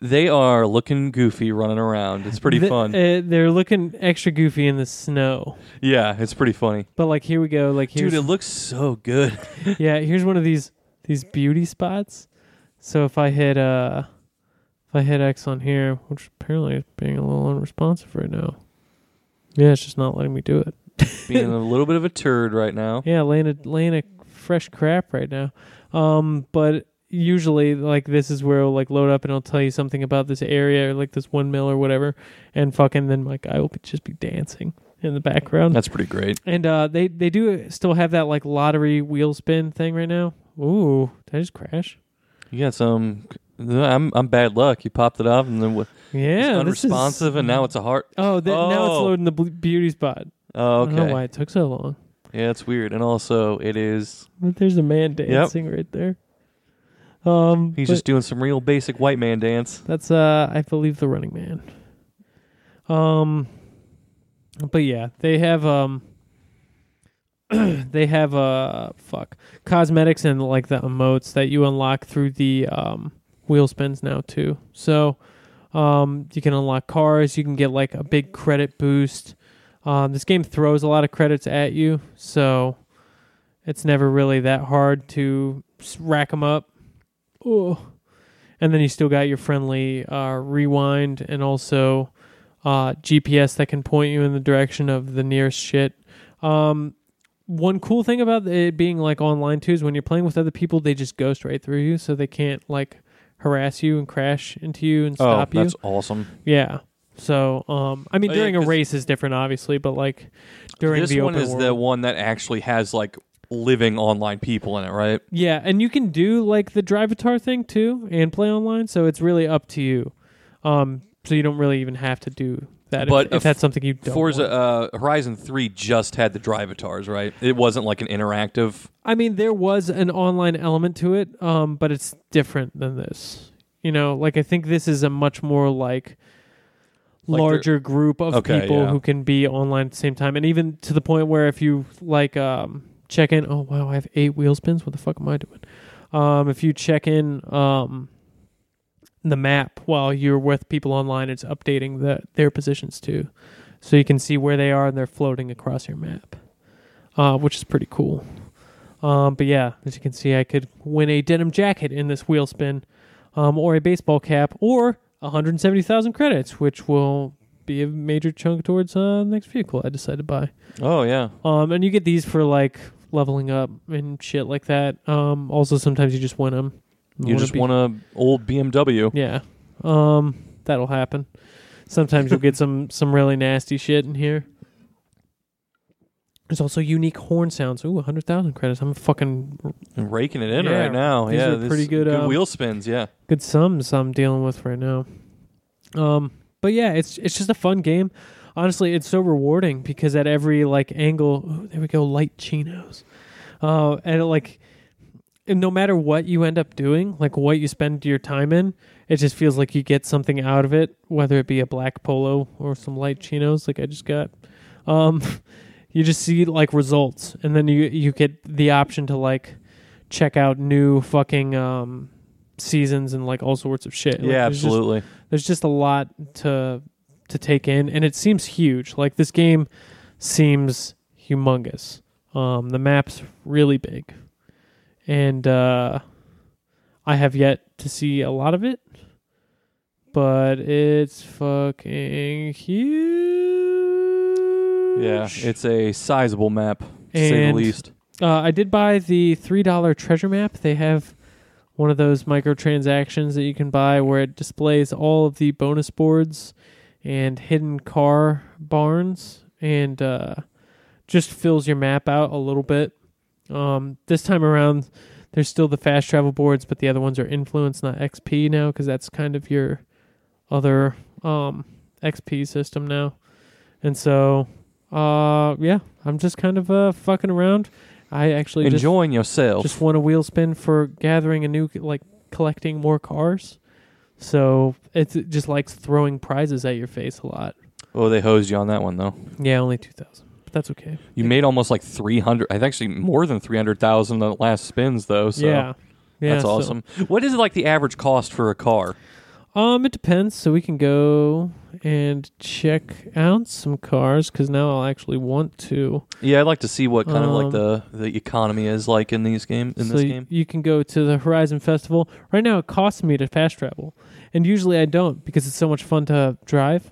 They are looking goofy, running around. It's pretty Th- fun. uh, they're looking extra goofy in the snow. yeah, it's pretty funny, But like, here we go. Like, here's dude. It looks so good. yeah, here's one of these these beauty spots. So if I hit uh, if I hit X on here, which apparently is being a little unresponsive right now. Yeah, it's just not letting me do it. Being a little bit of a turd right now. Yeah, laying a laying a fresh crap right now. Um, but usually like this is where it'll like load up and it'll tell you something about this area or like this windmill or whatever, and fucking then like I will just be dancing in the background. That's pretty great. and uh, they they do still have that like lottery wheel spin thing right now. Ooh, did I just crash? You got some. I'm I'm bad luck. You popped it off and then what? Yeah, it's this is- unresponsive, and now it's a heart. Oh, that, now it's Oh. loading the bl- beauty spot. Oh, I don't know okay. why it took so long. Yeah, it's weird, and also it is. But there's a man dancing right there. Um, He's but just doing some real basic white man dance. that's uh, I believe the Running Man. Um, but yeah, they have um, they have uh, fuck cosmetics and like the emotes that you unlock through the um wheel spins now too. So, um, you can unlock cars. You can get like a big credit boost. Um, this game throws a lot of credits at you, so it's never really that hard to rack them up. Oh, and then you still got your friendly uh, rewind and also uh, GPS that can point you in the direction of the nearest shit. Um, one cool thing about it being like online too is when you're playing with other people, they just go straight through you, so they can't like harass you and crash into you and stop oh, you. that's awesome. Yeah. So, um, I mean, Oh, yeah, during a 'cause- race is different, obviously, but like during this the one open is world. the one that actually has like living online people in it, right? Yeah, and you can do like the Drivatar thing too and play online, so it's really up to you. Um, so you don't really even have to do that But if, if that's something you don't. Forza uh, Horizon Three just had the drive avatars, right? It wasn't like an interactive. I mean, there was an online element to it, um, but it's different than this. You know, like I think this is a much more like Like larger group of Okay, people yeah. who can be online at the same time, and even to the point where if you like um, check in, oh wow, I have eight wheel spins. What the fuck am I doing? Um, if you check in um, the map while you're with people online, it's updating the their positions too, so you can see where they are and they're floating across your map, uh, which is pretty cool. Um, but yeah, as you can see, I could win a denim jacket in this wheel spin, um, or a baseball cap, or 170,000 credits, which will be a major chunk towards uh, the next vehicle I decide to buy. Oh yeah, Um, and you get these for like leveling up and shit like that. Um, also sometimes you just win them. You just want a old BMW. Yeah. Um, that'll happen. Sometimes you'll get some some really nasty shit in here. There's also unique horn sounds. Ooh, 100,000 credits. I'm fucking And raking it in Yeah, right now. these yeah, are pretty good, um, wheel spins. Yeah, good sums I'm dealing with right now. Um, but yeah, it's it's just a fun game. Honestly, it's so rewarding because at every like angle, ooh, there we go, light chinos. Uh, and like, and no matter what you end up doing, like what you spend your time in, it just feels like you get something out of it, whether it be a black polo or some light chinos, like I just got. Um, you just see like results, and then you you get the option to like check out new fucking um seasons and like all sorts of shit. Like, yeah, there's just- absolutely. there's just a lot to to take in, and it seems huge. Like this game seems humongous. Um, the map's really big, and uh, I have yet to see a lot of it, but it's fucking huge. yeah, it's a sizable map, to say the least. Uh, I did buy the three dollar treasure map. They have one of those microtransactions that you can buy where it displays all of the bonus boards and hidden car barns and uh, just fills your map out a little bit. Um, this time around, there's still the fast travel boards, but the other ones are influence, not XP now, because that's kind of your other um, XP system now. And so, uh, yeah, I'm just kind of uh, fucking around. I actually just Enjoying yourself. just won a wheel spin for gathering a new like collecting more cars. So it's it just like throwing prizes at your face a lot. oh, they hosed you on that one though. Yeah, only two thousand, but that's okay. You made almost like three hundred. I think actually more than three hundred thousand on the last spins though. So yeah, yeah, that's so- awesome. What is like the average cost for a car? Um, it depends. So we can go and check out some cars because now I'll actually want to. Yeah, I'd like to see what kind of like Um, the the economy is like in these game in so this y- game. you can go to the Horizon Festival. Right now, it costs me to fast travel, and usually I don't because it's so much fun to drive.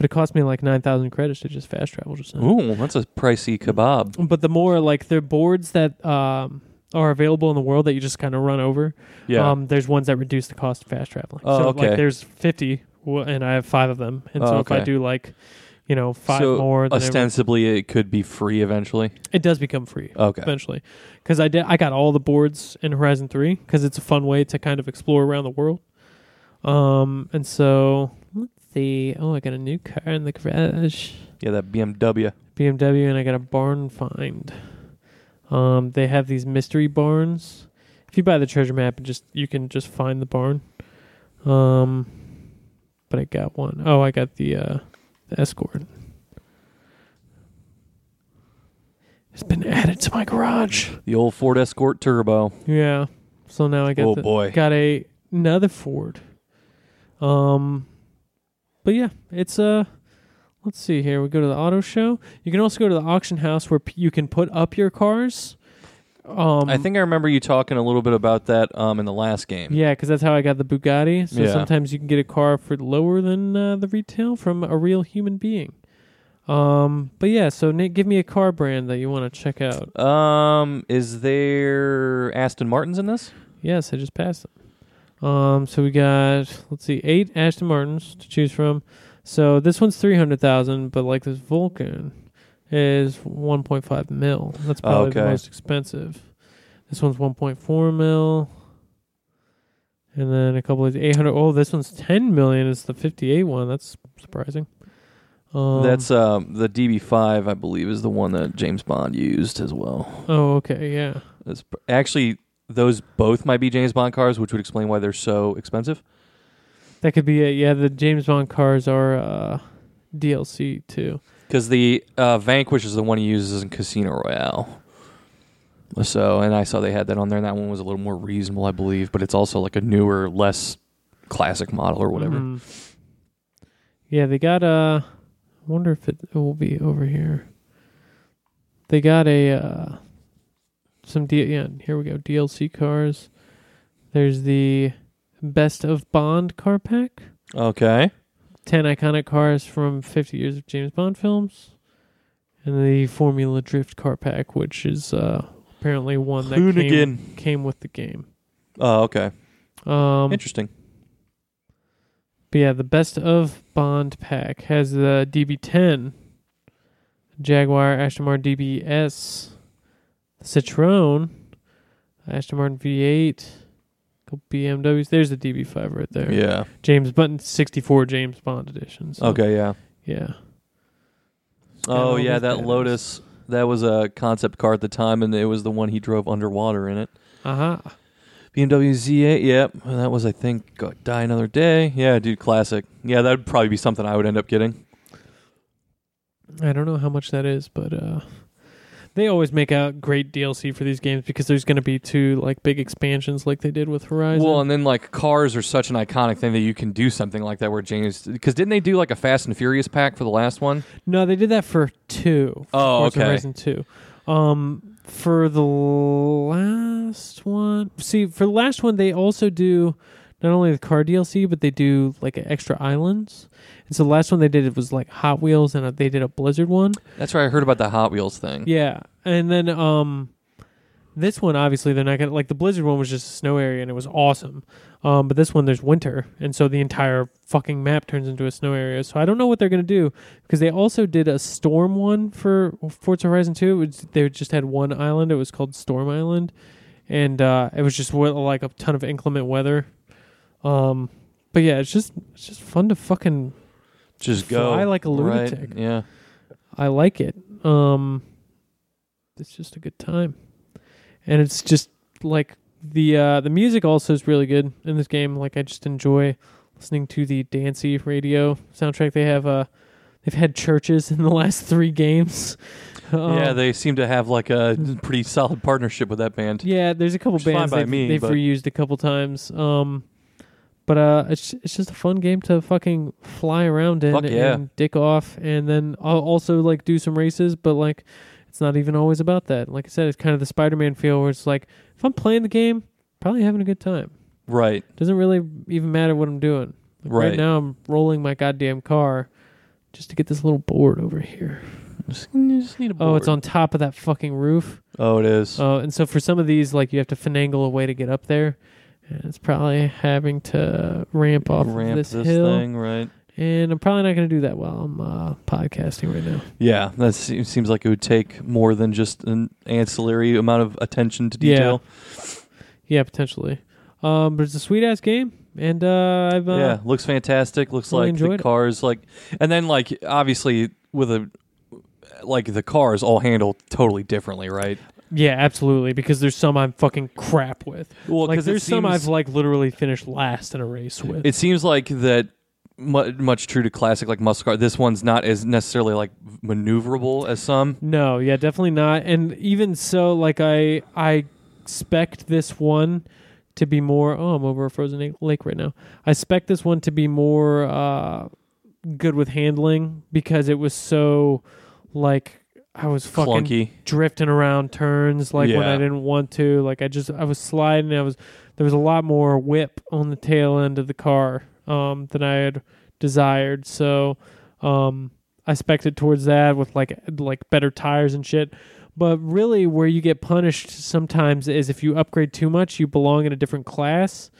But it cost me like nine thousand credits to just fast travel just now. Ooh, that's a pricey kebab. But the more like the boards that um, are available in the world that you just kind of run over, Yeah. um, there's ones that reduce the cost of fast traveling. Oh, so okay. like there's 50, w- and I have five of them, and Oh, so if I do like, you know, five so more, every- ostensibly it could be free eventually. it does become free Okay. eventually. Because I did, I got all the boards in Horizon Three because it's a fun way to kind of explore around the world. Um, and so let's. Oh, I got a new car in the garage. Yeah, that BMW. BMW and I got a barn find. Um, they have these mystery barns. If you buy the treasure map, and just you can just find the barn. Um, but I got one. Oh, I got the uh, the escort. It's been added to my garage. The old Ford Escort Turbo. Yeah. So now I got Oh, the, boy. got a another Ford. Um, but yeah, it's uh Let's see here. We go to the auto show. You can also go to the auction house where p- you can put up your cars. Um, I think I remember you talking a little bit about that um in the last game. Yeah, because that's how I got the Bugatti. So Yeah. sometimes you can get a car for lower than uh, the retail from a real human being. Um, but yeah, so Nick, give me a car brand that you want to check out. Um, is there Aston Martins in this? Yes, I just passed it. Um, so we got let's see, eight Aston Martins to choose from. So this one's three hundred thousand, but like this Vulcan is one point five mil. That's probably the most expensive. This one's one point four mil. And then a couple of eight hundred. Oh, this one's ten million. It's the fifty-eight one. That's surprising. Um, That's um the DB5, I believe, is the one that James Bond used as well. oh, okay, yeah. It's actually those both might be James Bond cars, which would explain why they're so expensive. That could be it. Yeah, the James Bond cars are uh, DLC too. Because the uh, Vanquish is the one he uses in Casino Royale. So, and I saw they had that on there, and that one was a little more reasonable, I believe. But it's also like a newer, less classic model or whatever. Mhm. Yeah, they got uh I wonder if it, it will be over here. They got a uh some D yeah, here we go. DLC cars. There's the best of Bond car pack. Okay. 10 iconic cars from 50 years of James Bond films. And the Formula Drift car pack, which is uh apparently one that came, Hoonigan. came with the game. Oh, okay. Um Interesting. But yeah, the best of Bond pack has the DB10, Jaguar Aston Martin DBS, Citroen, Aston Martin V8, couple BMWs. There's the DB5 right there. Yeah. James Button 64 James Bond edition. So, Okay, yeah. Yeah. Oh, yeah, that badass. Lotus. That was a concept car at the time, and it was the one he drove underwater in it. Uh huh. BMW Z8, yep. And that was, I think, Go- Die Another Day. Yeah, dude, classic. Yeah, that would probably be something I would end up getting. I don't know how much that is, but uh they always make out great DLC for these games because there's going to be two like big expansions like they did with Horizon. Well, and then like cars are such an iconic thing that you can do something like that where James because didn't they do like a Fast and Furious pack for the last one? No, they did that for two. for Oh, Forza okay. Horizon two. Um, for the last one, see, for the last one, they also do not only the car DLC, but they do like extra islands. And so the last one they did it was like Hot Wheels, and uh, they did a Blizzard one. That's right. I heard about the Hot Wheels thing. Yeah, and then um, This one, obviously, they're not gonna like the Blizzard one was just a snow area and it was awesome. Um, but this one, there's winter, and so the entire fucking map turns into a snow area. So I don't know what they're gonna do because they also did a storm one for Forza Horizon Two. It was, they just had one island. It was called Storm Island, and uh, it was just like a ton of inclement weather. Um, but yeah, it's just it's just fun to fucking Just go. I like a Right, lunatic. Yeah. I like it. Um, it's just a good time, and it's just like the uh, the music also is really good in this game. Like I just enjoy listening to the dancey radio soundtrack. They have uh they've had CHVRCHES in the last three games. Um, yeah, they seem to have like a pretty solid partnership with that band. yeah. There's a couple Which is fine bands they've, me, they've reused a couple times. Um, but uh, it's it's just a fun game to fucking fly around in Fuck yeah. and dick off, and then I'll also like do some races. But like, it's not even always about that. Like I said, it's kind of the Spider-Man feel where it's like if I'm playing the game, probably having a good time. Right. Doesn't really even matter what I'm doing. Like right Right. now, I'm rolling my goddamn car just to get this little board over here. Just, you just need a Oh, it's on top of that fucking roof. Oh, it is. Uh, and so for some of these, like you have to finagle a way to get up there. And it's probably having to ramp off Ramp this, this hill. thing, right? And I'm probably not going to do that while I'm uh, podcasting right now. Yeah, that se- seems like it would take more than just an ancillary amount of attention to Yeah. detail. Yeah, potentially. Um, but it's a sweet ass game, and uh, I've uh, yeah, looks fantastic. Looks really like the enjoyed it. cars like, and then like obviously with a like the cars all handled totally differently, right? Yeah, absolutely. Because there's some I'm fucking crap with. Well, like 'cause there's some seems- I've like literally finished last in a race with. It seems like that mu- much true to classic like muscle car. This one's not as necessarily like maneuverable as some. No, yeah, definitely not. And even so, like I I expect this one to be more. Oh, I'm over a frozen a- lake right now. I expect this one to be more uh, good with handling because it was so like I was fucking Clunky. drifting around turns like when Yeah. I didn't want to. Like I just I was sliding. I was there was a lot more whip on the tail end of the car um, than I had desired. So um, I expected towards that with like like better tires and shit. But really, where you get punished sometimes is if you upgrade too much, you belong in a different class.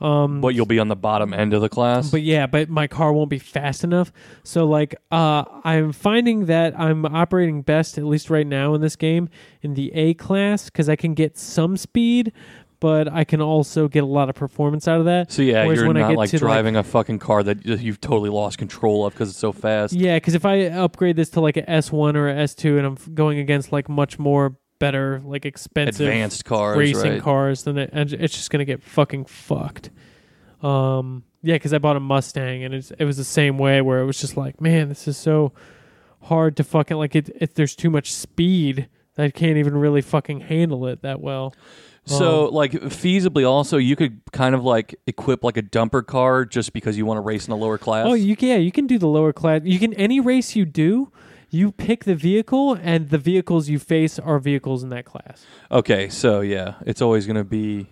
Um, But you'll be on the bottom end of the class. but yeah, but my car won't be fast enough. So like uh I'm finding that I'm operating best at least right now in this game in the A class cuz I can get some speed, but I can also get a lot of performance out of that. so yeah, Whereas you're when I not get like to, like- driving a fucking car that you've totally lost control of because it's so fast. Yeah, cuz if I upgrade this to like a S1 or a S2 and I'm going against like much more better like expensive Advanced cars, racing right? cars, then it, and it's just gonna get fucking fucked. Um, yeah, because I bought a Mustang and it's, it was the same way where it was just like, man, this is so hard to fucking like it. If there's too much speed, that I can't even really fucking handle it that well. So, like, feasibly, also, you could kind of like equip like a dumper car just because you want to race in a lower class. Oh, you can, yeah, you can do the lower class. You can any race you do. You pick the vehicle, and the vehicles you face are vehicles in that class. okay, so yeah, it's always going to be.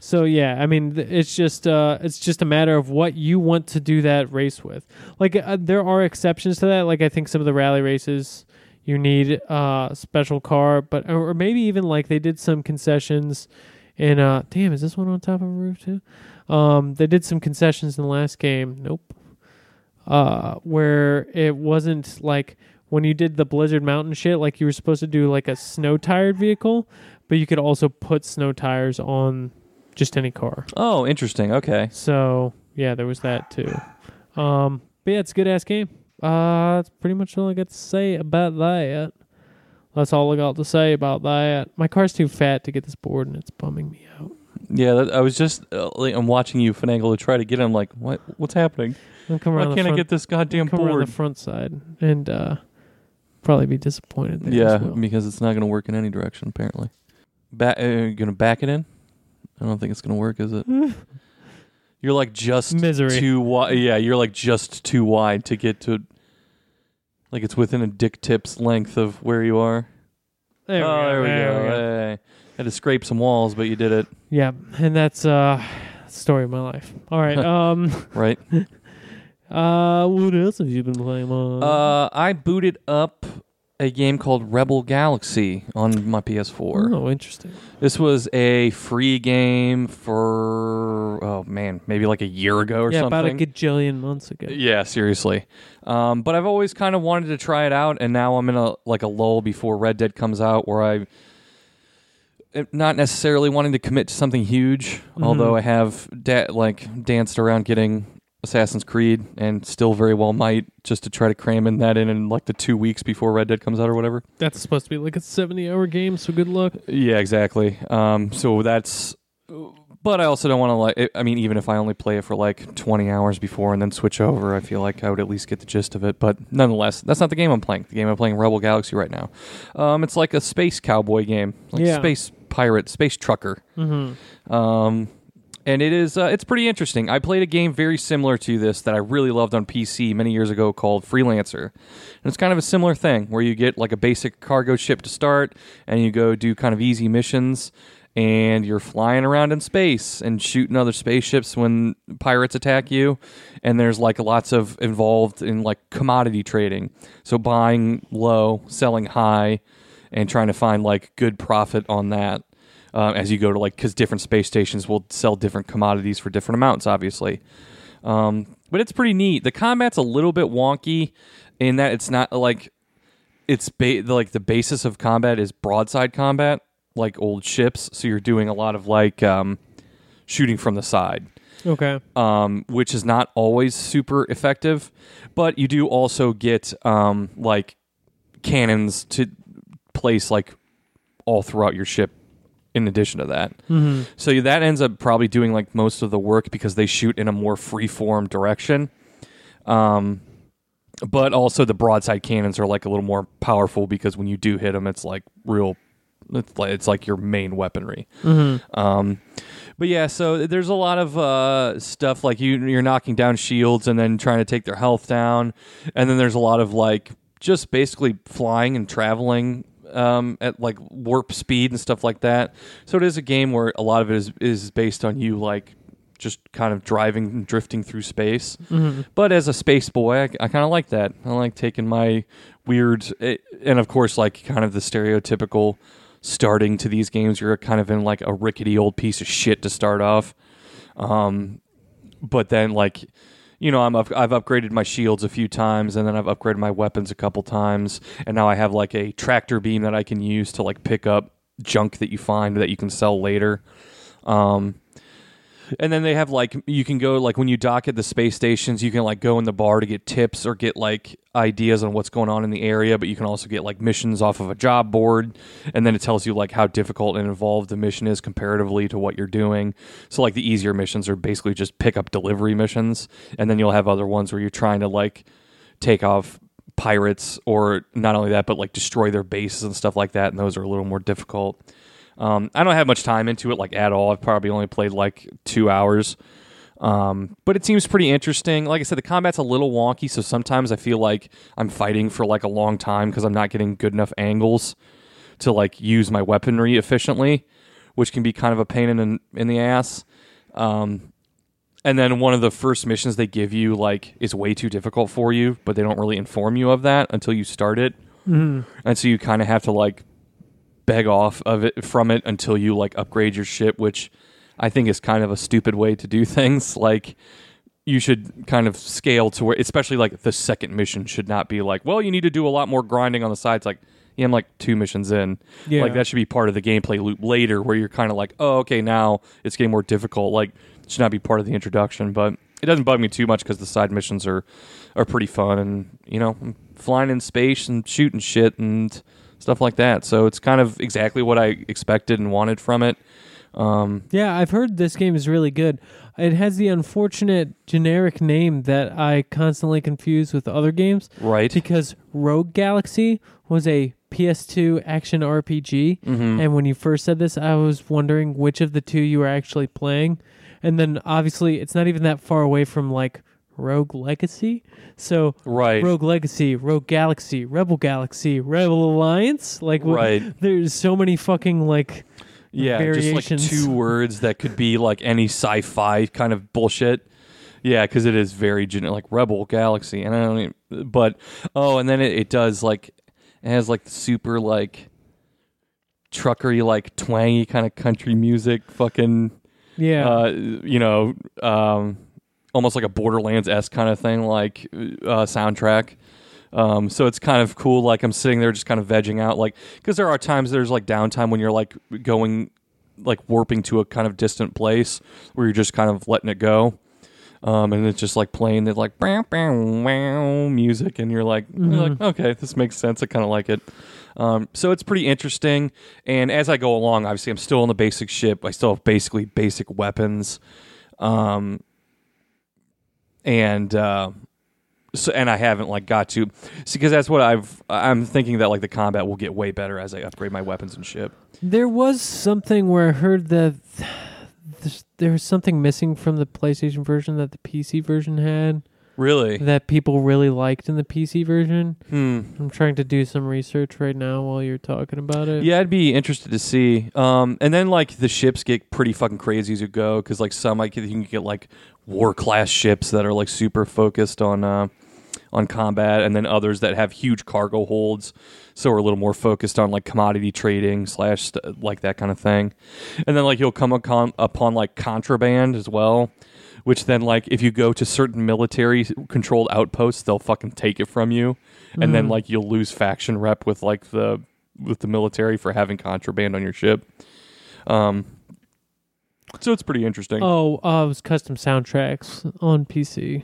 So yeah, I mean, th- it's just uh, it's just a matter of what you want to do that race with. Like uh, there are exceptions to that. Like I think some of the rally races you need uh, a special car, but or maybe even like they did some concessions. In uh, damn, is this one on top of a roof too? Um, they did some concessions in the last game. Nope. Uh, where it wasn't like when you did the Blizzard Mountain shit, like you were supposed to do like a snow tired vehicle, but you could also put snow tires on just any car. Oh, interesting. Okay. So yeah, there was that too. Um, but yeah, it's a good ass game. Uh, that's pretty much all I got to say about that. That's all I got to say about that. My car's too fat to get this board, and it's bumming me out. Yeah, that, I was just. Uh, like, I'm watching you finagle to try to get. it. I'm like, what? What's happening? Come Why can't I get this goddamn board? come around the front side and uh, probably be disappointed. There Yeah, as well. because it's not going to work in any direction. Apparently, back. Uh, you going to back it in? I don't think it's going to work, is it? You're like just Misery. too wide. Yeah, you're like just too wide to get to. Like it's within a dick tip's length of where you are. There we oh, go. there we there go. we go. Hey. Had to scrape some walls, but you did it Yeah, and that's uh, story of my life. All right. Um. right. uh. What else have you been playing on? uh, I booted up a game called Rebel Galaxy on my PS4. Oh, interesting. This was a free game for oh man, maybe like a year ago or something. yeah, something. about a gajillion months ago. Yeah, seriously. Um, but I've always kind of wanted to try it out, and now I'm in a like a lull before Red Dead comes out, where I am not necessarily wanting to commit to something huge. Although I have da- like danced around getting Assassin's Creed, and still very well might just to try to cram in that in in like the two weeks before Red Dead comes out or whatever. That's supposed to be like a 70 hour game, so good luck. Yeah, exactly. Um, so that's. But I also don't want to like. I mean, even if I only play it for like 20 hours before and then switch over, I feel like I would at least get the gist of it. But nonetheless, that's not the game I'm playing. The game I'm playing, Rebel Galaxy, right now. Um, it's like a space cowboy game, like Yeah. space pirate, space trucker. Mm-hmm. Um, and it is uh, it's pretty interesting. I played a game very similar to this that I really loved on PC many years ago called Freelancer. And it's kind of a similar thing where you get like a basic cargo ship to start and you go do kind of easy missions and you're flying around in space and shooting other spaceships when pirates attack you and there's like lots of involved in like commodity trading. So buying low, selling high and trying to find like good profit on that um, as you go to like because different space stations will sell different commodities for different amounts, obviously. Um, but it's pretty neat. The combat's a little bit wonky in that it's not like it's ba- like the basis of combat is broadside combat, like old ships. So you're doing a lot of like um, shooting from the side Okay. um, which is not always super effective. But you do also get um, like cannons to place like all throughout your ship. In addition to that, Mm-hmm. so that ends up probably doing like most of the work because they shoot in a more free form direction. Um, but also the broadside cannons are like a little more powerful because when you do hit them, it's like real. It's like it's like your main weaponry. Mm-hmm. Um, but yeah, so there's a lot of uh, stuff like you you're knocking down shields and then trying to take their health down, and then there's a lot of like just basically flying and traveling um, at like warp speed and stuff like that. So it is a game where a lot of it is is based on you like just kind of driving and drifting through space. Mm-hmm. But as a space boy, I, I kind of like that. I like taking my weird, eh, and of course, like kind of the stereotypical starting to these games. You're kind of in like a rickety old piece of shit to start off. Um, but then like, you know, I'm I've upgraded my shields a few times, and then I've upgraded my weapons a couple times, and now I have like a tractor beam that I can use to like pick up junk that you find that you can sell later. Um, and then they have like you can go like when you dock at the space stations, you can like go in the bar to get tips or get like ideas on what's going on in the area, but you can also get like missions off of a job board and then it tells you like how difficult and involved the mission is comparatively to what you're doing. So like the easier missions are basically just pick up delivery missions and then you'll have other ones where you're trying to like take off pirates or not only that but like destroy their bases and stuff like that and those are a little more difficult. Um, I don't have much time into it, like at all. I've probably only played like two hours, um, but it seems pretty interesting. Like I said, the combat's a little wonky, so sometimes I feel like I'm fighting for like a long time because I'm not getting good enough angles to like use my weaponry efficiently, which can be kind of a pain in in the ass. Um, and then one of the first missions they give you like is way too difficult for you, but they don't really inform you of that until you start it, Mm-hmm. and so you kind of have to like beg off of it from it until you like upgrade your ship, which I think is kind of a stupid way to do things. Like you should kind of scale to where, especially like the second mission should not be like, well, you need to do a lot more grinding on the sides. Like, yeah, I'm like two missions in. Yeah. Like that should be part of the gameplay loop later, where you're kind of like, oh, okay, now it's getting more difficult. Like, it should not be part of the introduction, but it doesn't bug me too much because the side missions are are pretty fun, and you know, I'm flying in space and shooting shit and stuff like that. So it's kind of exactly what I expected and wanted from it. Um, Yeah, I've heard this game is really good. It has the unfortunate generic name that I constantly confuse with other games right? because Rogue Galaxy was a PS2 action RPG. Mhm. And when you first said this, I was wondering which of the two you were actually playing. And then obviously, it's not even that far away from like Rogue Legacy. So, Right. Rogue Legacy, Rogue Galaxy, Rebel Galaxy, Rebel Alliance. Like, what- Right. there's so many fucking like. yeah, just like two words that could be like any sci-fi kind of bullshit. Yeah, because it is very gen- like Rebel Galaxy, and I don't. Even, but oh, and then it, it does like It has like super like truckery, like twangy kind of country music, fucking Yeah. uh, you know, um, almost like a Borderlands s kind of thing, like uh, soundtrack. Um, so it's kind of cool. Like I'm sitting there just kind of vegging out, like because there are times there's like downtime when you're like going, like warping to a kind of distant place where you're just kind of letting it go. Um, and it's just like playing the like bow, bow, wow music, and you're like, you're like, okay, this makes sense. I kind of like it. Um, so it's pretty interesting. And as I go along, obviously, I'm still on the basic ship. I still have basically basic weapons. Um, and uh, so, and I haven't like got to see because that's what I've. I'm thinking that like the combat will get way better as I upgrade my weapons and ship. There was something where I heard that th- there was something missing from the PlayStation version that the PC version had Really? that people really liked in the PC version. Hmm. I'm trying to do some research right now while you're talking about it. Yeah, I'd be interested to see. Um, and then like the ships get pretty fucking crazy as you go because like some like you can get like war class ships that are like super focused on uh, on combat, and then others that have huge cargo holds, so are a little more focused on like commodity trading slash st- like that kind of thing. And then like you'll come upon, upon like contraband as well. Which then, like, if you go to certain military controlled outposts, they'll fucking take it from you, and then Mhm. like you'll lose faction rep with like the with the military for having contraband on your ship. Um, so it's pretty interesting. Oh, uh, it was custom soundtracks on PC.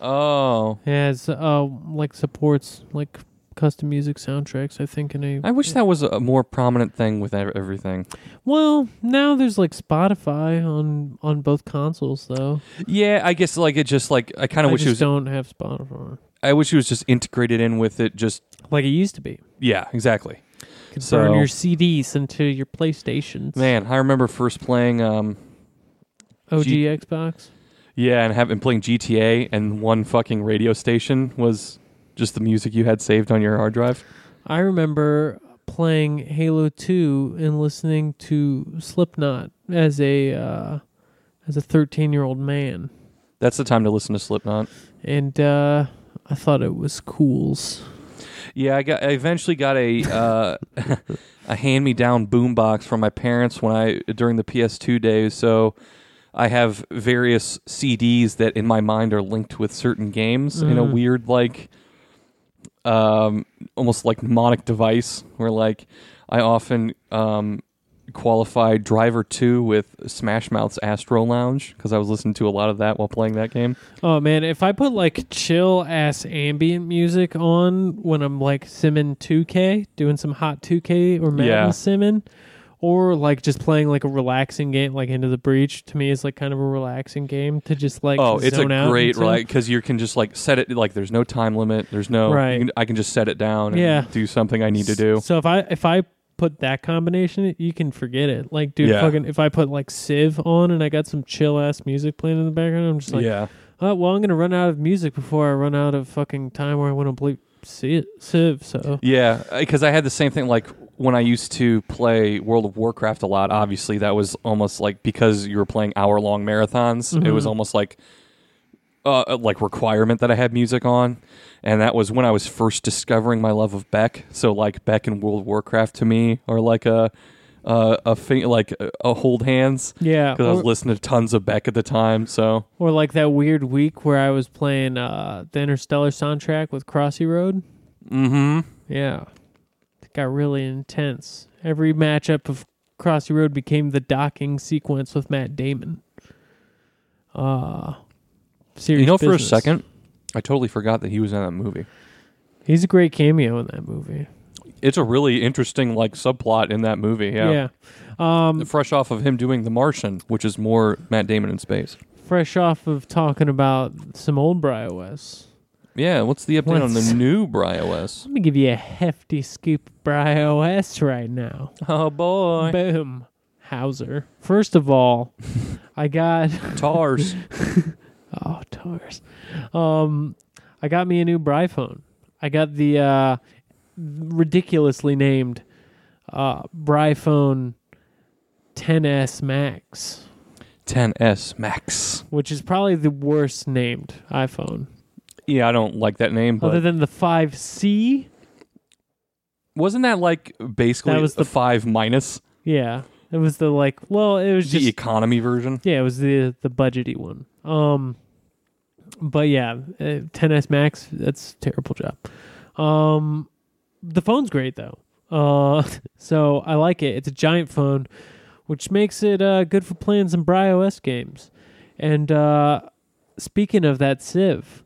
Oh, It has uh like supports like custom music soundtracks. I think in a. I wish that was a more prominent thing with ev- everything. Well, now there's like Spotify on on both consoles though. Yeah, I guess like it just like I kind I of wish it was. don't have Spotify I wish it was just integrated in with it. Just like it used to be. yeah, exactly. You could So- burn your CDs into your PlayStations. Man, I remember first playing. Um, OG G- Xbox. yeah, and having playing GTA, and one fucking radio station was just the music you had saved on your hard drive. I remember playing Halo 2 and listening to Slipknot as a uh, as a 13-year-old man. That's the time to listen to Slipknot. And uh, I thought it was cools. Yeah, I got. I eventually got a uh, a hand me down boombox from my parents when I during the PS2 days. So I have various CDs that in my mind are linked with certain games in a Mhm. weird like, um, almost like mnemonic device where like I often um qualify Driver Two with Smash Mouth's Astro Lounge because I was listening to a lot of that while playing that game. Oh man, if I put like chill ass ambient music on when I'm like simming 2K, doing some hot 2K or Madden Yeah. simming, or like just playing like a relaxing game like Into the Breach, to me is like kind of a relaxing game to just like Oh, it's a great right because you can just like set it like there's no time limit. There's no Right. can- I can just set it down and Yeah. do something I need to do. So if I if I put that combination, you can forget it. Like, dude, Yeah. fucking if I put like Civ on and I got some chill ass music playing in the background, I'm just like, yeah, oh well, I'm gonna run out of music before I run out of fucking time where I want to play Ci- Civ. So yeah, because I had the same thing like when I used to play World of Warcraft a lot. Obviously, that was almost like because you were playing hour long marathons. It was Mhm. almost like uh, like requirement that I had music on, and that was when I was first discovering my love of Beck. So like Beck and World of Warcraft to me are like a uh, a thing like a, a hold hands. yeah, because I was listening to tons of Beck at the time. So or like that weird week where I was playing uh the Interstellar soundtrack with Crossy Road. mm-hmm. Yeah, got really intense. Every matchup of Crossy Road became the docking sequence with Matt Damon. Uh serious you know, for a second, I totally forgot that he was in that movie. he's a great cameo in that movie. It's a really interesting like subplot in that movie. Yeah, Yeah. Um, fresh off of him doing The Martian, which is more Matt Damon in space. fresh off of talking about some old BriOS. Yeah, what's the update on Let's- the new BriOS? Let me give you a hefty scoop of BriOS right now. Oh boy, Boom. Hauser. First of all, I got Tars. oh tars. Um, I got me a new Bryphone. I got the uh, ridiculously named uh, Bryphone 10s Max, 10s Max. which is probably the worst named iPhone, Yeah, I don't like that name, but other than the 5C. Wasn't that like basically That was the the- five minus Yeah, it was the like. Well, it was the just economy version? yeah, it was the the budgety one. Um, but yeah, uh, 10s Max. That's a terrible job. Um, the phone's great though. Uh, so I like it. It's a giant phone, which makes it uh good for playing some BriOS games. And uh, speaking of that Civ,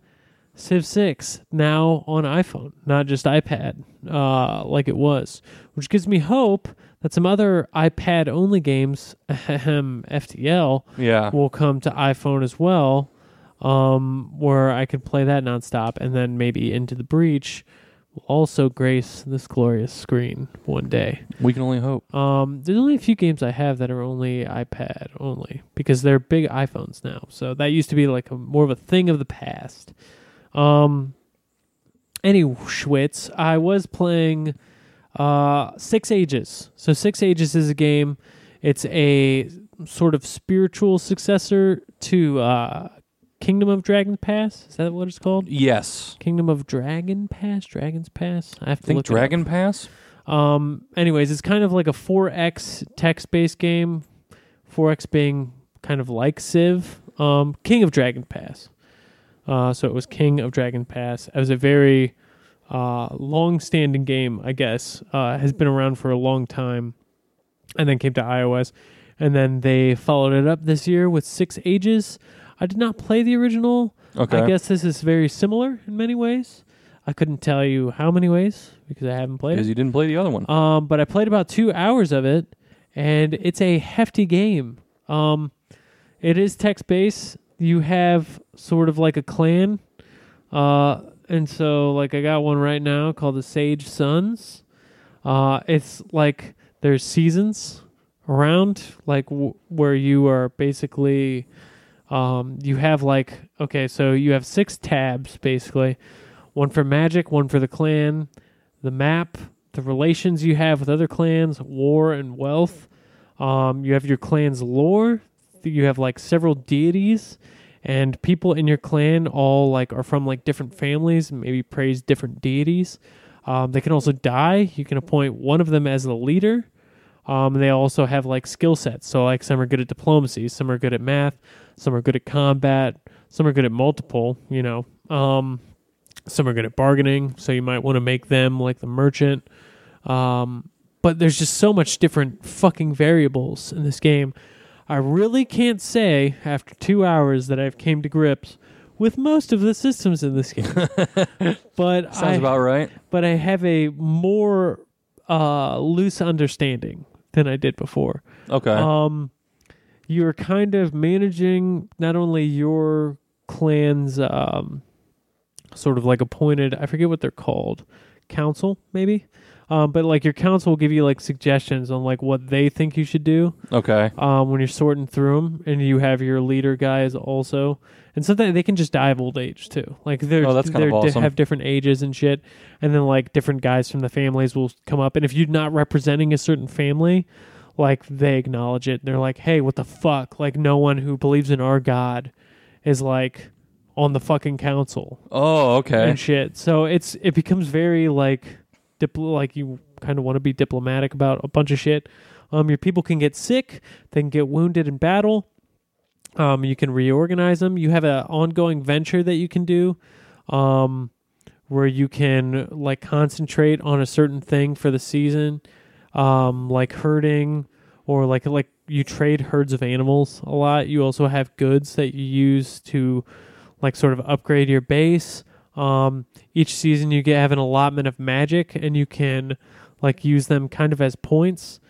Civ 6 now on iPhone, not just iPad, uh, like it was, which gives me hope that some other iPad only games, FTL, Yeah. will come to iPhone as well, um, where I can play that nonstop, and then maybe Into the Breach will also grace this glorious screen one day. We can only hope. Um, there's only a few games I have that are only iPad only because they're big iPhones now. So that used to be like a more of a thing of the past. Um, any Schwitz, I was playing uh Six Ages. So Six Ages is a game. It's a sort of spiritual successor to uh Kingdom of Dragon Pass. Is that what it's called? Yes. Kingdom of Dragon Pass, Dragon's Pass. I have to Think look it up. Dragon Pass? Um. Anyways, it's kind of like a 4X text-based game. 4X being kind of like Civ. Um. King of Dragon Pass. Uh. So it was King of Dragon Pass. It was a very uh long-standing game. I guess. Uh. Has been around for a long time, and then came to iOS, and then they followed it up this year with Six Ages. I did not play the original. Okay. I guess this is very similar in many ways. I couldn't tell you how many ways because I haven't played. Because you didn't play the other one. Um, but I played about two hours of it, and it's a hefty game. Um, it is text based. You have sort of like a clan, uh, and so like I got one right now called the Sage Sons. Uh, it's like there's seasons around, like w- where you are basically, um, you have like okay, so you have six tabs basically, one for magic, one for the clan, the map, the relations you have with other clans, war and wealth. Um, you have your clan's lore. You have like several deities, and people in your clan all like are from like different families maybe praise different deities. Um, they can also die. You can appoint one of them as the leader. Um, they also have like skill sets. So like some are good at diplomacy, some are good at math, some are good at combat, some are good at multiple. You know, um, some are good at bargaining. So you might want to make them like the merchant. Um, but there's just so much different fucking variables in this game. I really can't say after two hours that I've came to grips with most of the systems in this game. but Sounds I, about right. but I have a more uh, loose understanding than I did before. Okay. Um, you're kind of managing not only your clan's um, sort of like appointed, I forget what they're called, council maybe, um, but like your council will give you like suggestions on like what they think you should do okay. um, when you're sorting through them, and you have your leader guys also. And sometimes they can just die of old age too. Like they're Oh, that's kind they're of awesome. have different ages and shit. And then like different guys from the families will come up, and if you're not representing a certain family, like they acknowledge it. They're like, "Hey, what the fuck? Like no one who believes in our god is like on the fucking council Oh, okay. and shit." So it's it becomes very like dipl- like you kind of want to be diplomatic about a bunch of shit. Um, your people can get sick, they can get wounded in battle. Um, you can reorganize them. You have an ongoing venture that you can do, um, where you can like concentrate on a certain thing for the season, um, like herding, or like like you trade herds of animals a lot. You also have goods that you use to like sort of upgrade your base. Um, each season you get have an allotment of magic, and you can like use them kind of as points.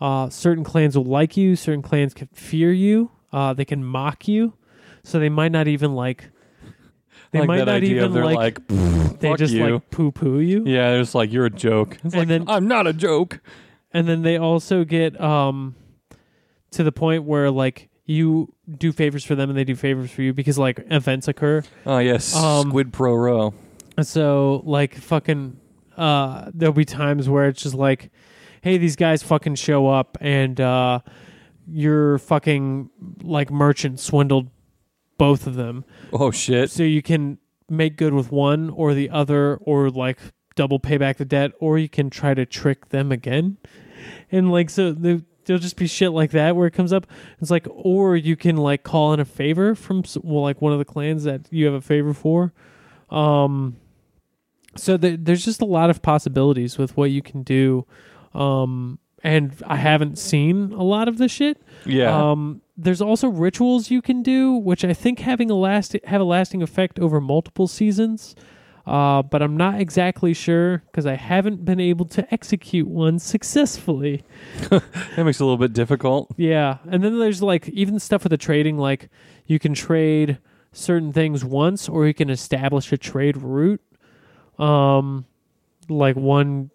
Uh, certain clans will like you. Certain clans can fear you. Uh, they can mock you, so they might not even like. They like might that not idea even like. like, they just you. like poo poo you. yeah, it's like you're a joke. It's And like then- I'm not a joke. and then they also get um to the point where like you do favors for them and they do favors for you because like events occur. Oh yes, Um, Squid Pro Row. So like fucking uh there'll be times where it's just like hey these guys fucking show up and uh your fucking like merchant swindled both of them. Oh shit. So you can make good with one or the other or like double pay back the debt, or you can try to trick them again. And like so, the, there'll just be shit like that where it comes up. It's like, or you can like call in a favor from well, like one of the clans that you have a favor for. Um, so there, there's just a lot of possibilities with what you can do. Um, and I haven't seen a lot of the shit. Yeah. Um, there's also rituals you can do, which I think having a last have a lasting effect over multiple seasons. Uh, but I'm not exactly sure because I haven't been able to execute one successfully. that makes it a little bit difficult. Yeah, and then there's like even stuff with the trading, like you can trade certain things once, or you can establish a trade route. Um, like one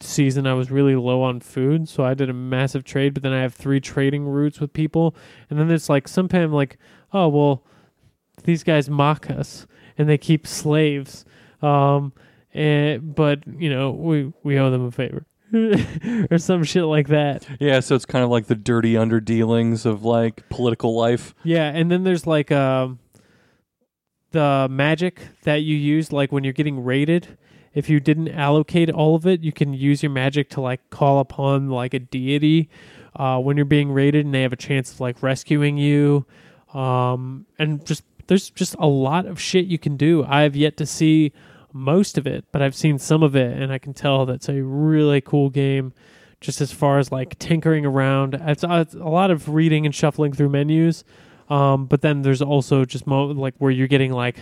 season, I was really low on food, so I did a massive trade. But then I have three trading routes with people, and then there's like sometimes like, oh well, these guys mock us and they keep slaves. Um, and but you know we we owe them a favor. or some shit like that. Yeah, so it's kind of like the dirty underdealings of like political life. Yeah, and then there's like um the magic that you use like when you're getting raided. If you didn't allocate all of it, you can use your magic to like call upon like a deity uh, when you're being raided, and they have a chance of like rescuing you. Um, and just there's just a lot of shit you can do. I have yet to see most of it, but I've seen some of it, and I can tell that's a really cool game. Just as far as like tinkering around, it's, uh, it's a lot of reading and shuffling through menus. Um, but then there's also just mo- like where you're getting like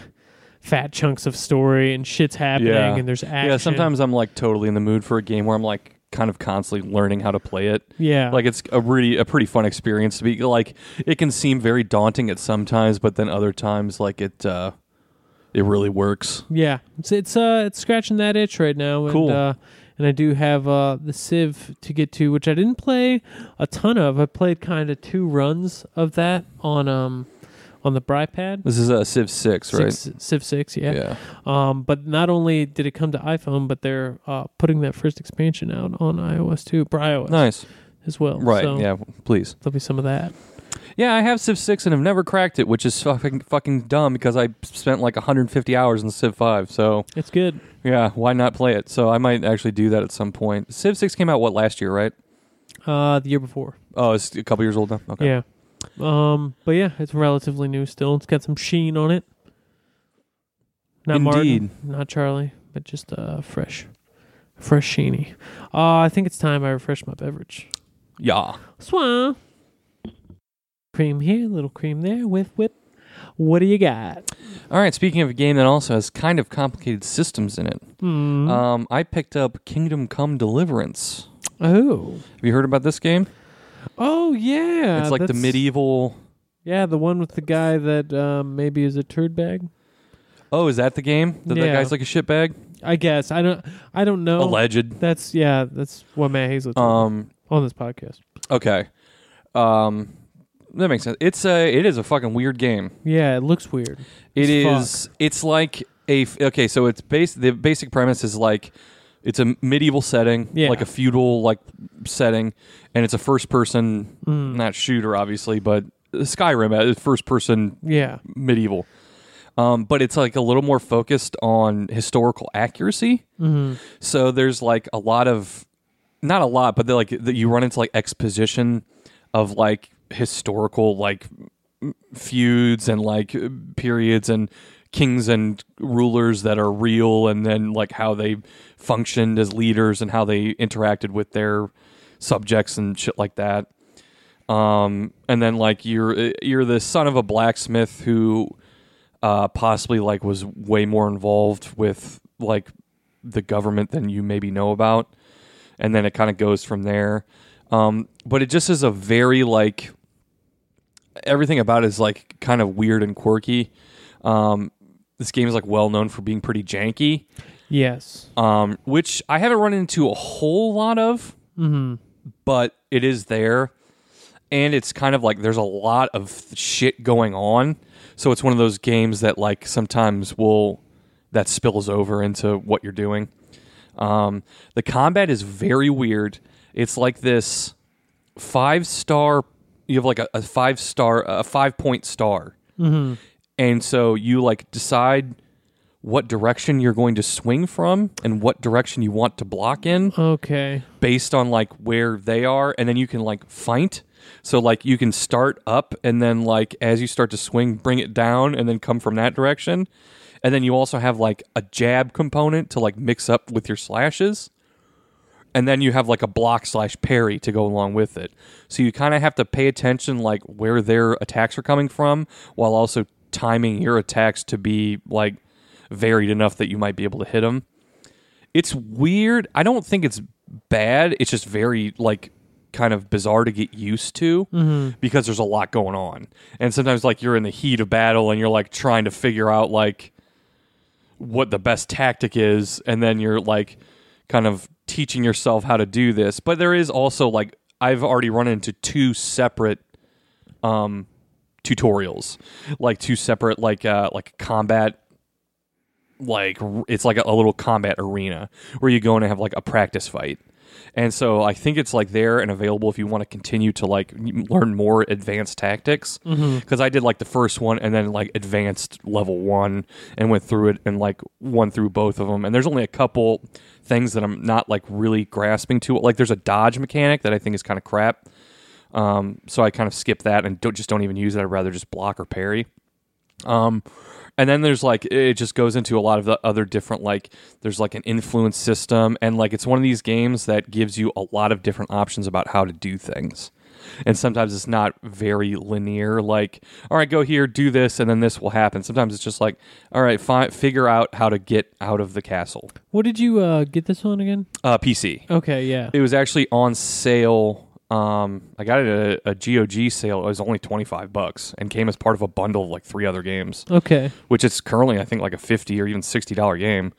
fat chunks of story and shit's happening, Yeah. and there's action. Yeah, sometimes I'm like totally in the mood for a game where I'm like kind of constantly learning how to play it. yeah, Like it's a really a pretty fun experience to be like it can seem very daunting at sometimes, but then other times like it uh it really works. Yeah, it's it's uh it's scratching that itch right now. And, Cool. Uh, and I do have uh the Civ to get to, which I didn't play a ton of. I played kind of two runs of that on um on the BriPad. This is a Civ 6, right? Six, Civ Six, yeah. yeah. Um, but not only did it come to iPhone, but they're uh putting that first expansion out on iOS too, iOS Nice. as well. Right. So yeah, please. there'll be some of that. Yeah, I have Civ 6 and have never cracked it, which is fucking fucking dumb because I spent like 150 hours in Civ 5. So, It's good. yeah, why not play it? So, I might actually do that at some point. Civ 6 came out what last year, right? Uh, the year before. Oh, it's a couple years old now. Okay. Yeah. Um, but yeah, it's relatively new still. It's got some sheen on it. Not Indeed. Martin, not Charlie, but just uh fresh. Fresh sheeny. Uh I think it's time I refresh my beverage. Yeah. Swan. Cream here, little cream there, whip whip. What do you got? All right, speaking of a game that also has kind of complicated systems in it. Hmm. Um, I picked up Kingdom Come Deliverance. oh. Have you heard about this game? Oh yeah. it's like the medieval. Yeah, the one with the guy that um, maybe is a turd bag. Oh, is that the game? That that guy's like a shit bag. I guess. I don't I don't know. Alleged. That's yeah, that's what Matt Hazlett Um, on this podcast. okay. Um, that makes sense. It's a. It is a fucking weird game. Yeah, it looks weird. It As is. It's like a. f- Okay, so it's base. The basic premise is like, it's a medieval setting, Yeah. like a feudal like setting, and it's a first person, Mm. not shooter, obviously, but Skyrim, uh, first person Yeah. medieval. Um, but it's like a little more focused on historical accuracy. hmm So there's like a lot of, not a lot, but they're like that you run into like exposition of like historical like feuds and like periods and kings and rulers that are real, and then like how they functioned as leaders and how they interacted with their subjects and shit like that. Um, and then like you're you're the son of a blacksmith who uh, possibly like was way more involved with like the government than you maybe know about, and then it kind of goes from there. Um, but it just is a very like everything about it is like kind of weird and quirky. Um, this game is like well known for being pretty janky, Yes. um, which I haven't run into a whole lot of hmm but it is there. And it's kind of like there's a lot of shit going on. So it's one of those games that like sometimes will that spills over into what you're doing. Um, the combat is very weird. It's like this five star you have like a, a five star a five point star. Hmm and so you like decide what direction you're going to swing from and what direction you want to block in Okay. based on like where they are. And then you can like fight. so like you can start up and then like as you start to swing bring it down and then come from that direction. And then you also have like a jab component to like mix up with your slashes and then you have like a block slash parry to go along with it so you kind of have to pay attention like where their attacks are coming from while also timing your attacks to be like varied enough that you might be able to hit them it's weird. I don't think it's bad. It's just very like kind of bizarre to get used to mm-hmm. because there's a lot going on. And sometimes like you're in the heat of battle and you're like trying to figure out like what the best tactic is and then you're like kind of teaching yourself how to do this. But there is also like I've already run into two separate um tutorials. Like two separate like uh like combat like it's like a, a little combat arena where you go in and have like a practice fight. And so I think it's like there and available if you want to continue to like learn more advanced tactics. Because I did like the first one and then like advanced level one and went through it and like won through both of them. And there's only a couple things that I'm not like really grasping to. Like there's a dodge mechanic that I think is kind of crap. Um, so I kind of skip that and don't just don't even use it. I'd rather just block or parry. Um, and then there's like it just goes into a lot of the other different like there's like an influence system and like it's one of these games that gives you a lot of different options about how to do things. And sometimes it's not very linear. Like, all right, go here, do this, and then this will happen. Sometimes it's just like, all right, fi- figure out how to get out of the castle. What did you uh, get this on again? Uh, PC. Okay, yeah. It was actually on sale. Um, I got it at a, a GOG sale. It was only twenty five bucks and came as part of a bundle of like three other games, Okay. which is currently I think like a fifty or even sixty dollar game.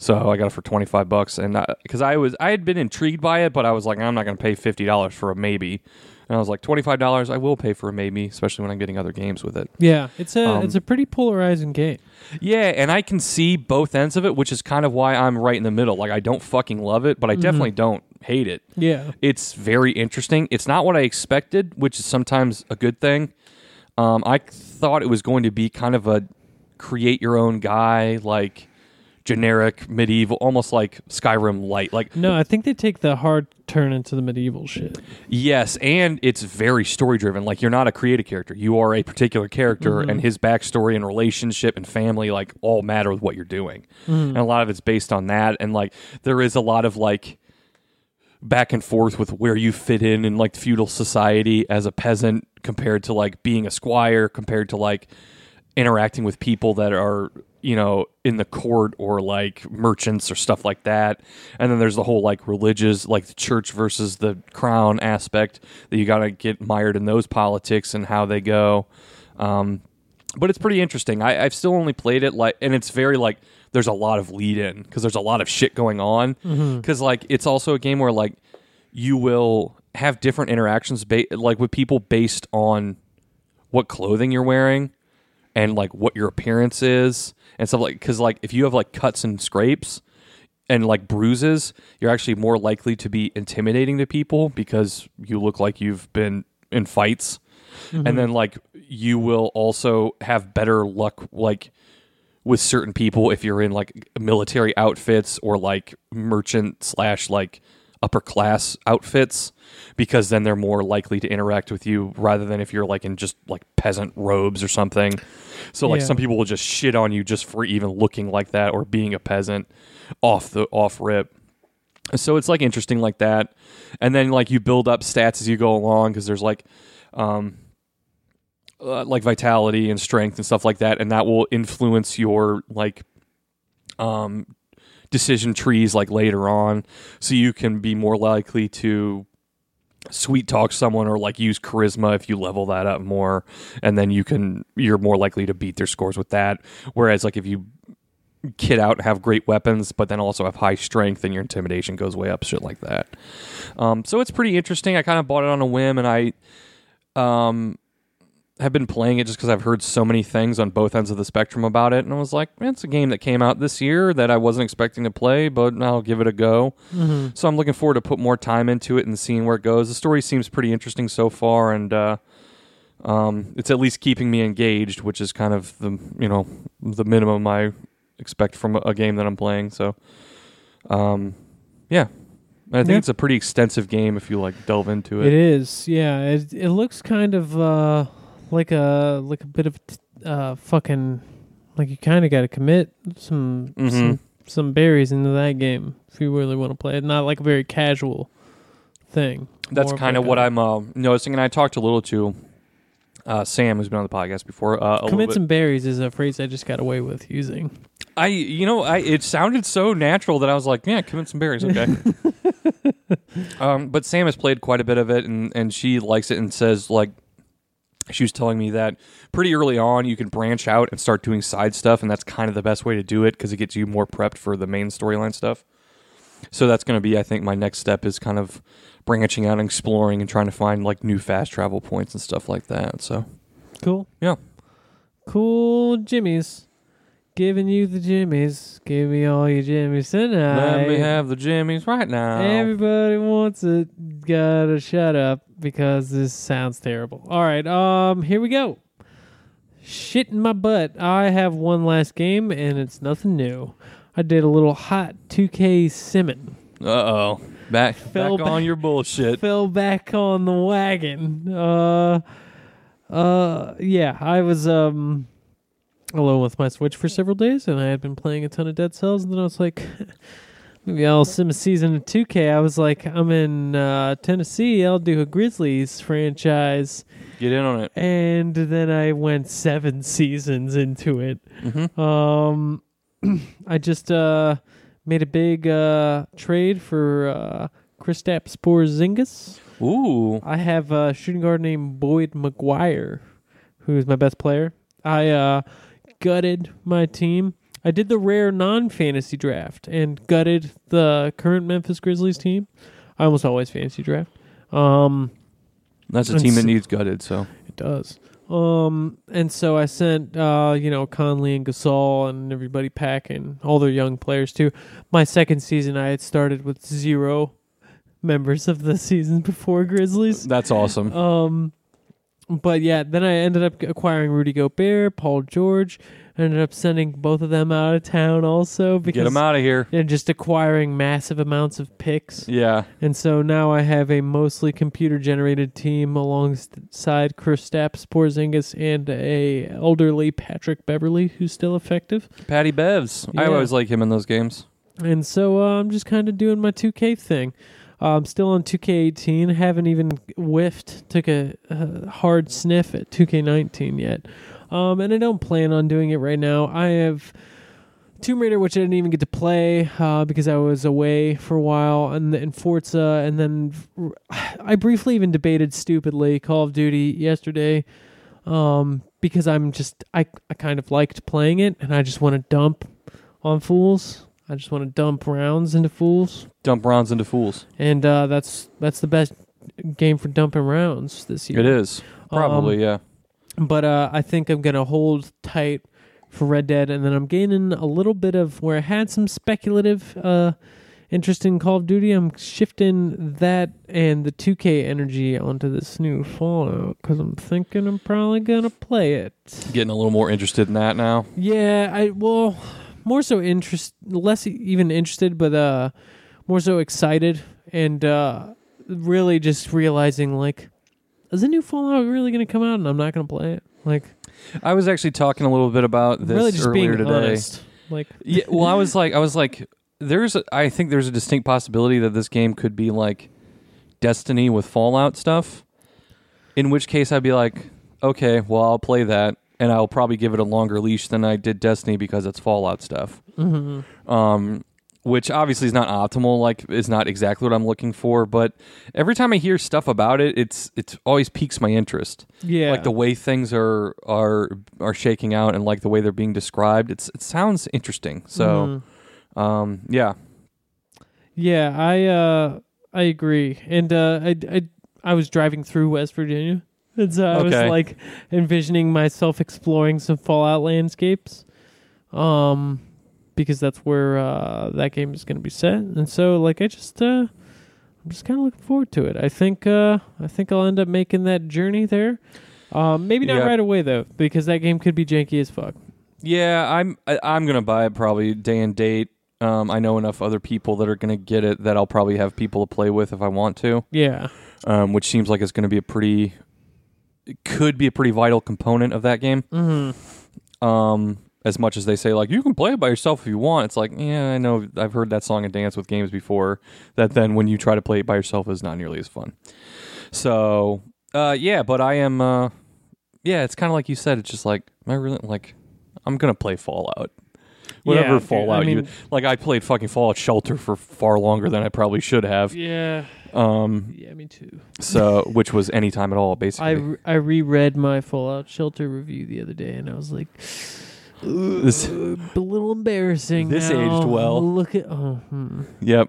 So I got it for twenty five bucks, and because I was I had been intrigued by it, but I was like I'm not going to pay fifty dollars for a maybe, and I was like twenty five dollars I will pay for a maybe, especially when I'm getting other games with it. Yeah, it's a Um, it's a pretty polarizing game. Yeah, and I can see both ends of it, which is kind of why I'm right in the middle. Like I don't fucking love it, but I definitely don't hate it. Yeah. It's very interesting. It's not what I expected, which is sometimes a good thing. Um, I thought it was going to be kind of a create your own guy, like generic medieval, almost like Skyrim light. Like No, I think they take the hard turn into the medieval shit. Yes, and it's very story driven. Like you're not a creative character; you are a particular character, and his backstory and relationship and family like all matter with what you're doing. And a lot of it's based on that. And like there is a lot of like back and forth with where you fit in in like feudal society as a peasant compared to like being a squire compared to like interacting with people that are you know in the court or like merchants or stuff like that. And then there's the whole like religious like the church versus the crown aspect that you got to get mired in those politics and how they go. Um, but it's pretty interesting. I, i've still only played it like and it's very like there's a lot of lead in because there's a lot of shit going on. Mm-hmm. Because like it's also a game where like you will have different interactions ba- like with people based on what clothing you're wearing and like what your appearance is and stuff like because like if you have like cuts and scrapes and like bruises you're actually more likely to be intimidating to people because you look like you've been in fights. Mm-hmm. And then like you will also have better luck like with certain people if you're in like military outfits or like merchant slash like upper class outfits because then they're more likely to interact with you rather than if you're like in just like peasant robes or something. So like Yeah. some people will just shit on you just for even looking like that or being a peasant off the off rip. So it's like interesting like that. And then like you build up stats as you go along because there's like um uh, like vitality and strength and stuff like that and that will influence your like um decision trees like later on. So you can be more likely to sweet talk someone or like use charisma if you level that up more and then you can you're more likely to beat their scores with that. Whereas like if you kid out have great weapons but then also have high strength and your intimidation goes way up shit like that. Um, so it's pretty interesting. I kind of bought it on a whim and i um, have been playing it just because I've heard so many things on both ends of the spectrum about it, and I was like, man, it's a game that came out this year that I wasn't expecting to play, but I'll give it a go. So I'm looking forward to put more time into it and seeing where it goes. The story seems pretty interesting so far, and uh, um, it's at least keeping me engaged, which is kind of the you know the minimum I expect from a, a game that I'm playing. So, um, yeah, I think Yeah. it's a pretty extensive game if you like delve into It it. is, yeah. It it looks kind of uh, like a like a bit of t- uh, fucking like you kind of got to commit some Mhm. some some berries into that game if you really want to play it. Not like a very casual thing. That's kind of like what I'm uh, noticing, and I talked a little to uh, Sam, who's been on the podcast before. Uh, Commit some berries is a phrase I just got away with using. I, you know, I it sounded so natural that I was like, yeah, commit some berries, okay. um, but Sam has played quite a bit of it, and and she likes it, and says like, she was telling me that pretty early on you can branch out and start doing side stuff, and that's kind of the best way to do it because it gets you more prepped for the main storyline stuff. So that's going to be, I think, my next step is kind of branching out and exploring and trying to find like new fast travel points and stuff like that. So Cool. Yeah. Cool Jimmys. Giving you the jimmies. Give me all your jimmies tonight. let me have the jimmies right now. Everybody wants it. Gotta shut up because this sounds terrible. All right, um, here we go. Shit in my butt. I have one last game and it's nothing new. I did a little hot 2K simmin'. Uh oh. Back, Fell back on your bullshit. Fell back on the wagon. Uh, uh, yeah, I was um alone with my Switch for several days, and I had been playing a ton of Dead Cells, and then I was like, maybe I'll sim a season of 2K. I was like, I'm in uh, Tennessee. I'll do a Grizzlies franchise, Get in on it. and then I went seven seasons into it. Mm-hmm. Um, I just uh made a big uh trade for uh Kristaps Porzingis. Ooh. I have a shooting guard named Boyd McGuire, who is my best player. I uh, gutted my team. I did the rare non-fantasy draft and gutted the current Memphis Grizzlies team. I almost always fantasy draft. Um, That's a team that needs gutted, so. it does. Um, and so I sent, uh, you know, Conley and Gasol and everybody packing, all their young players too. My second season, I had started with zero members of the season before Grizzlies. That's awesome. Um, but yeah, then I ended up acquiring Rudy Gobert, Paul George. I ended up sending both of them out of town also because Get them out of here. and just acquiring massive amounts of picks. Yeah. And so now I have a mostly computer generated team alongside Chris Kristaps Porzingis and a elderly Patrick Beverley who's still effective. Patty Bevs. I Yeah. always like him in those games. And so uh, I'm just kind of doing my 2K thing. I'm still on 2K18. Haven't even whiffed, took a, a hard sniff at 2K19 yet. Um, and I don't plan on doing it right now. I have Tomb Raider, which I didn't even get to play uh, because I was away for a while, and, and Forza, and then I briefly even debated stupidly Call of Duty yesterday um, because I'm just I I kind of liked playing it, and I just want to dump on fools. I just want to dump rounds into fools, Dump rounds into fools. and uh, that's that's the best game for dumping rounds this year. It is. Probably, Um, yeah. But uh, I think I'm gonna hold tight for Red Dead, and then I'm gaining a little bit of where I had some speculative uh, interest in Call of Duty. I'm shifting that and the 2K energy onto this new Fallout because I'm thinking I'm probably gonna play it. Getting a little more interested in that now. Yeah, I well, more so interest, less even interested, but uh, more so excited, and uh, really just realizing like, is the new Fallout really gonna come out, and I'm not gonna play it? Like, I was actually talking a little bit about this really just earlier being today. honest. Like, Yeah, well, I was like, I was like, there's, a, I think there's a distinct possibility that this game could be like Destiny with Fallout stuff. In which case, I'd be like, okay, well, I'll play that, and I'll probably give it a longer leash than I did Destiny because it's Fallout stuff. mhm. Um, which obviously is not optimal. Like, is not exactly what I'm looking for. But every time I hear stuff about it, it's it always piques my interest. yeah, Like the way things are are are shaking out, and like the way they're being described. It's it sounds interesting. So. Mhm. Um, yeah, yeah, I uh, I agree, and uh, I I I was driving through West Virginia, and so I was like envisioning myself exploring some Fallout landscapes, um, because that's where uh that game is going to be set, and so like I just uh, I'm just kind of looking forward to it. I think uh, I think I'll end up making that journey there. Um, maybe not Yeah. right away though, because that game could be janky as fuck. Yeah, I'm I, I'm gonna buy it probably day and date. Um, I know enough other people that are gonna get it that I'll probably have people to play with if I want to. Yeah. Um, which seems like it's gonna be a pretty, could be a pretty vital component of that game. Mm-hmm. Um, as much as they say like you can play it by yourself if you want, it's like yeah, I know I've heard that song and dance with games before. That then when you try to play it by yourself is not nearly as fun. So uh, yeah, but I am uh, yeah, it's kind of like you said. It's just like am I really like I'm gonna play Fallout. Whatever Yeah, Fallout I mean- you like, I played fucking Fallout Shelter for far longer than I probably should have. Yeah. Um, Yeah, me too. so which was any time at all, I, basically. re- I reread my Fallout Shelter review the other day, and I was like, This- "Uh, a little embarrassing. This now. aged well. Look at oh, hmm. yep.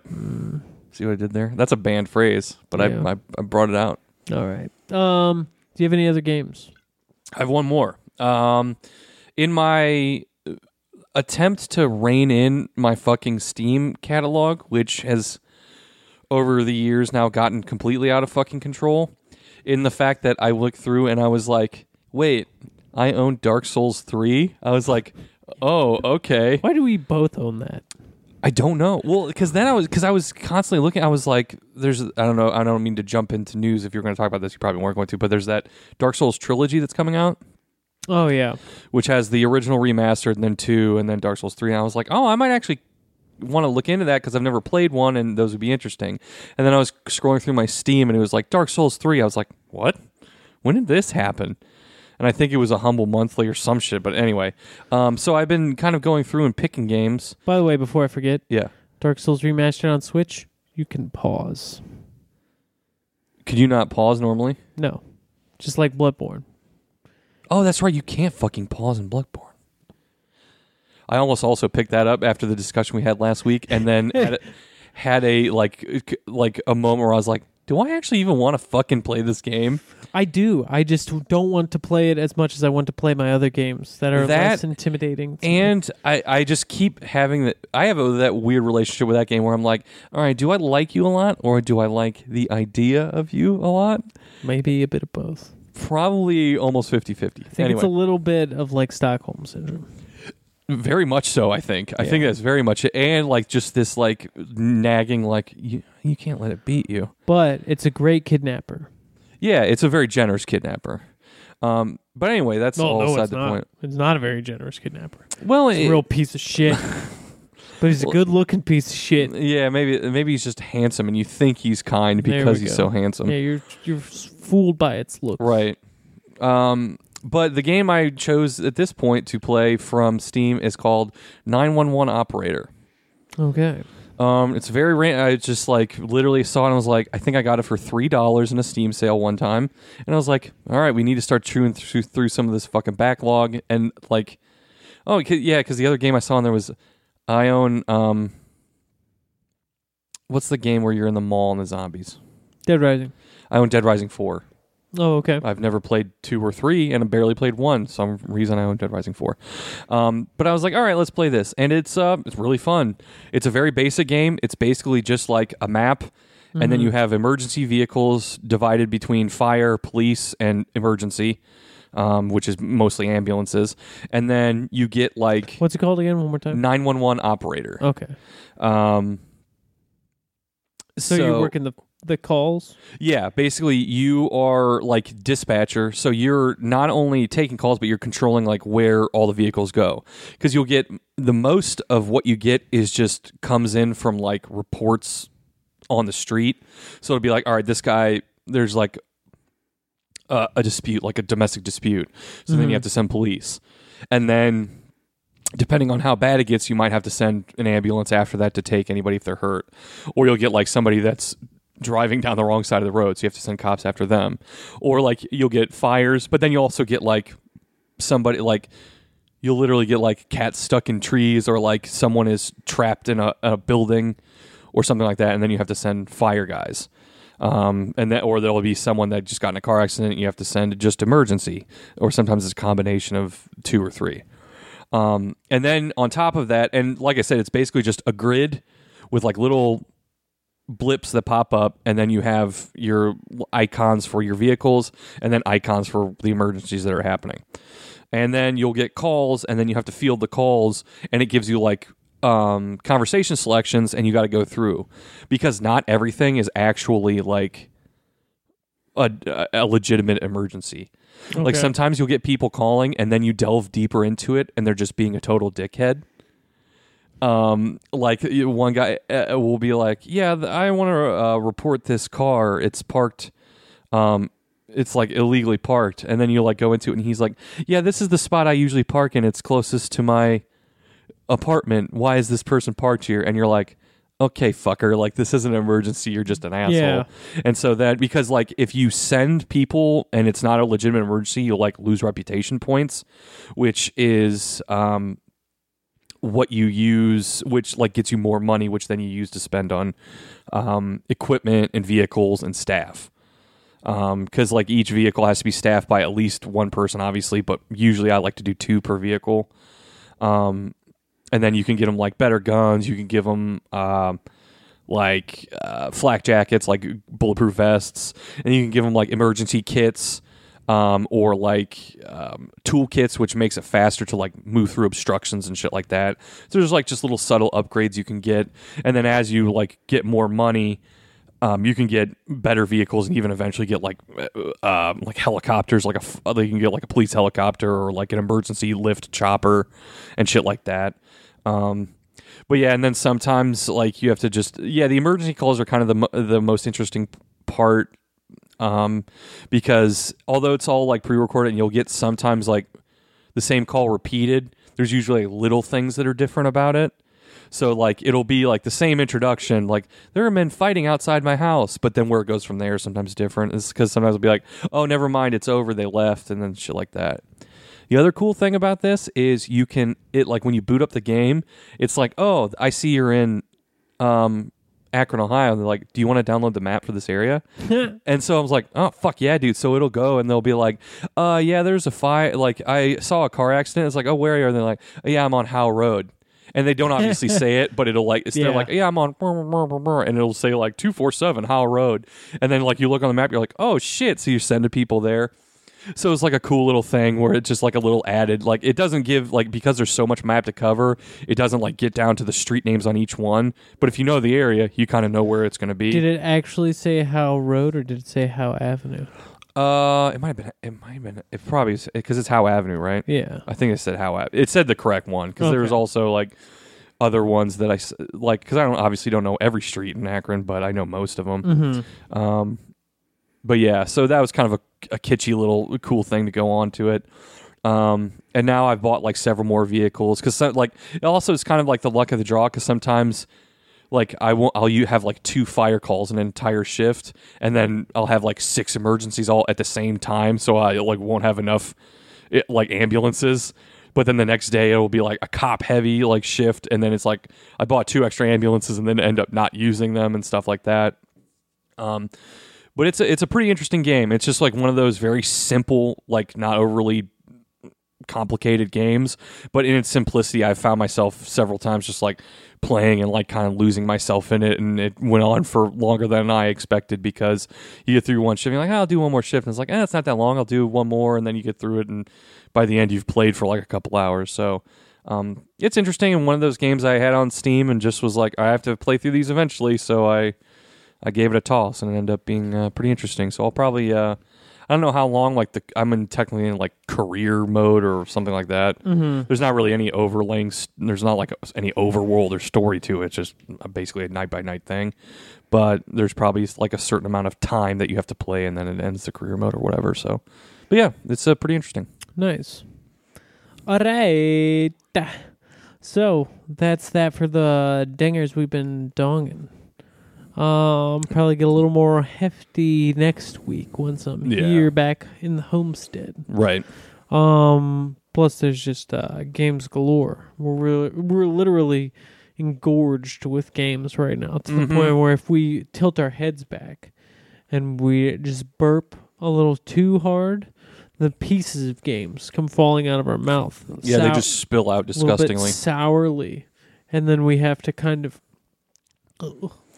See what I did there? That's a banned phrase, but Yeah. I, I I brought it out. all right. Um, do you have any other games? I have one more. Um, in my attempt to rein in my fucking Steam catalog, which has over the years now gotten completely out of fucking control, in the fact that I looked through and I was like, wait, I own Dark Souls 3? I was like, oh, okay. Why do we both own that? I don't know. Well, because then I was because I was constantly looking. I was like, "There's I don't know. I don't mean to jump into news. If you're going to talk about this, you probably weren't going to. But there's that Dark Souls trilogy that's coming out, Oh yeah. which has the original remastered, and then two, and then Dark Souls three. And I was like, oh, I might actually want to look into that because I've never played one, and those would be interesting. And then I was scrolling through my Steam, and it was like Dark Souls three. I was like, what? When did this happen? And I think it was a humble monthly or some shit. But anyway, um, so I've been kind of going through and picking games. By the way, before I forget, Yeah. Dark Souls remastered on Switch. You can pause. Could you not pause normally? No, just like Bloodborne. Oh, that's right. You can't fucking pause in Bloodborne. I almost also picked that up after the discussion we had last week, and then had, a, had a like like a moment where I was like, "Do I actually even want to fucking play this game?" I do. I just don't want to play it as much as I want to play my other games that are That- less intimidating. to me. And I, I just keep having that. I have a, that weird relationship with that game where I'm like, "All right, do I like you a lot, or do I like the idea of you a lot?" maybe a bit of both. Probably almost 50-50. I think Anyway, it's a little bit of like Stockholm syndrome. Very much so, I think. I think that's very much it. And like just this like nagging like you you can't let it beat you. But it's a great kidnapper. Yeah, it's a very generous kidnapper. Um but anyway, that's all no, aside it's the not. point. It's not a very generous kidnapper. Well, He's it- a real piece of shit. but he's a good looking piece of shit. yeah, maybe maybe he's just handsome and you think he's kind There we because he's go. so handsome. Yeah, you're you're fooled by its look. Right. Um but the game I chose at this point to play from Steam is called 911 Operator. Okay. Um, it's very ran- I just like literally saw it and was like, I think I got it for three dollars in a Steam sale one time, and I was like, all right, we need to start chewing through, through some of this fucking backlog and like, oh yeah, because the other game I saw in there was, I own um, what's the game where you're in the mall and the zombies? Dead Rising. I own Dead Rising four. Oh, okay. I've never played two or three, and I barely played one. Some reason I own Dead Rising four. Um, but I was like, all right, let's play this, and it's uh, it's really fun. It's a very basic game. It's basically just like a map, and then you have emergency vehicles divided between fire, police, and emergency, um, which is mostly ambulances, and then you get like What's it called again? One more time. nine one one operator. Okay. Um, So, you work in the the calls. Yeah, basically you are like dispatcher, so you're not only taking calls but you're controlling like where all the vehicles go. Cuz you'll get the most of what you get is just comes in from like reports on the street. So it'll be like, all right, this guy there's like a, a dispute, like a domestic dispute. So then you mm-hmm. have to send police. And then depending on how bad it gets, you might have to send an ambulance after that to take anybody if they're hurt. Or you'll get like somebody that's driving down the wrong side of the road, so you have to send cops after them. Or like you'll get fires, but then you also get like somebody like you'll literally get like cats stuck in trees or like someone is trapped in a, a building or something like that, and then you have to send fire guys. Um, and that, or there'll be someone that just got in a car accident. And You have to send just emergency, or sometimes it's a combination of two or three. Um, and then on top of that, and like I said, it's basically just a grid with like little blips that pop up, and then you have your icons for your vehicles, and then icons for the emergencies that are happening. and then you'll get calls, and then you have to field the calls, and it gives you like um, conversation selections, and you got to go through because not everything is actually like a, a legitimate emergency. Like sometimes you'll get people calling, and then you delve deeper into it, and they're just being a total dickhead. Um, like one guy uh, will be like, "Yeah, I want to uh, report this car. It's parked. Um, it's like illegally parked." And then you like go into it, and he's like, "Yeah, this is the spot I usually park in. It's closest to my apartment. Why is this person parked here?" And you're like. Okay, fucker. Like this isn't an emergency. You're just an asshole. Yeah. And so that because like if you send people and it's not a legitimate emergency, you'll like lose reputation points, which is um what you use, which like gets you more money, which then you use to spend on um, equipment and vehicles and staff. Because like each vehicle has to be staffed by at least one person, obviously, but usually I like to do two per vehicle. Um, and then you can get them like better guns. You can give them um, like uh, flak jackets, like bulletproof vests, and you can give them like emergency kits um, or like um, toolkits, which makes it faster to like move through obstructions and shit like that. So there's like just little subtle upgrades you can get, and then as you like get more money. Um, you can get better vehicles and even eventually get like uh, um, like helicopters, like a they can get like a police helicopter or like an emergency lift chopper and shit like that. Um, but yeah, and then sometimes like you have to just yeah, the emergency calls are kind of the the most interesting part um, because although it's all like pre-recorded and you'll get sometimes like the same call repeated, there's usually little things that are different about it. So like it'll be like the same introduction, like there are men fighting outside my house, but then where it goes from there is sometimes different. Is because sometimes it'll be like, oh, never mind, it's over, they left, and then shit like that. The other cool thing about this is you can it like when you boot up the game, it's like, oh, I see you're in um, Akron, Ohio. And they're like, do you want to download the map for this area? and so I was like, oh fuck yeah, dude. So it'll go and they'll be like, uh, yeah, there's a fire. Like I saw a car accident. It's like, oh, where are you? And they're like, oh, yeah, I'm on Howe Road. And they don't obviously say it, but it'll like it's they're Yeah. like, yeah, I'm on, and it'll say like two four seven Howe Road, and then like you look on the map, you're like, oh shit, so you're sending people there. So it's like a cool little thing where it's just like a little added, like it doesn't give like because there's so much map to cover, it doesn't like get down to the street names on each one. But if you know the area, you kind of know where it's going to be. Did it actually say Howe Road or did it say Howe Avenue? Uh, it might have been. It might have been. It probably because it's Howe Avenue, right? Yeah. I think it said Howe. Ave- It said the correct one because there was also like other ones that I like because I don't obviously don't know every street in Akron, but I know most of them. Mm-hmm. Um, but yeah, so that was kind of a, a kitschy little cool thing to go on to it. Um, and now I've bought like several more vehicles because like it also is kind of like the luck of the draw because sometimes like I won't I'll you have like two fire calls an entire shift and then I'll have like six emergencies all at the same time so I like won't have enough it, like ambulances but then the next day it'll be like a cop heavy like shift and then it's like I bought two extra ambulances and then end up not using them and stuff like that um but it's a, it's a pretty interesting game. It's just like one of those very simple like not overly complicated games. But in its simplicity i've found myself several times just like playing and like kind of losing myself in it. And it went on for longer than i expected because you get through one shift and you're like "Ah, i'll do one more shift. And it's like eh, it's not that long. I'll do one more. And then you get through it and by the end you've played for like a couple hours. So um, it's interesting and one of those games i had on steam and just was like i have to play through these eventually. So i i gave it a toss and it ended up being uh, pretty interesting so i'll probably uh, I don't know how long like the I'm in technically in like career mode or something like that. Mm-hmm. There's not really any overlaying. There's not like any overworld or story to it. It's just basically a night by night thing. But there's probably like a certain amount of time that you have to play, and then it ends the career mode or whatever. So, but yeah, it's uh, pretty interesting. Nice. All right. So that's that for the dingers we've been donging. Um, probably get a little more hefty next week once I'm Yeah. here back in the homestead. Right. Um, plus there's just uh, games galore. We're really, we're literally engorged with games right now to the Mhm. point where if we tilt our heads back and we just burp a little too hard, the pieces of games come falling out of our mouth. Yeah, they just spill out a bit disgustingly. sourly, and then we have to kind of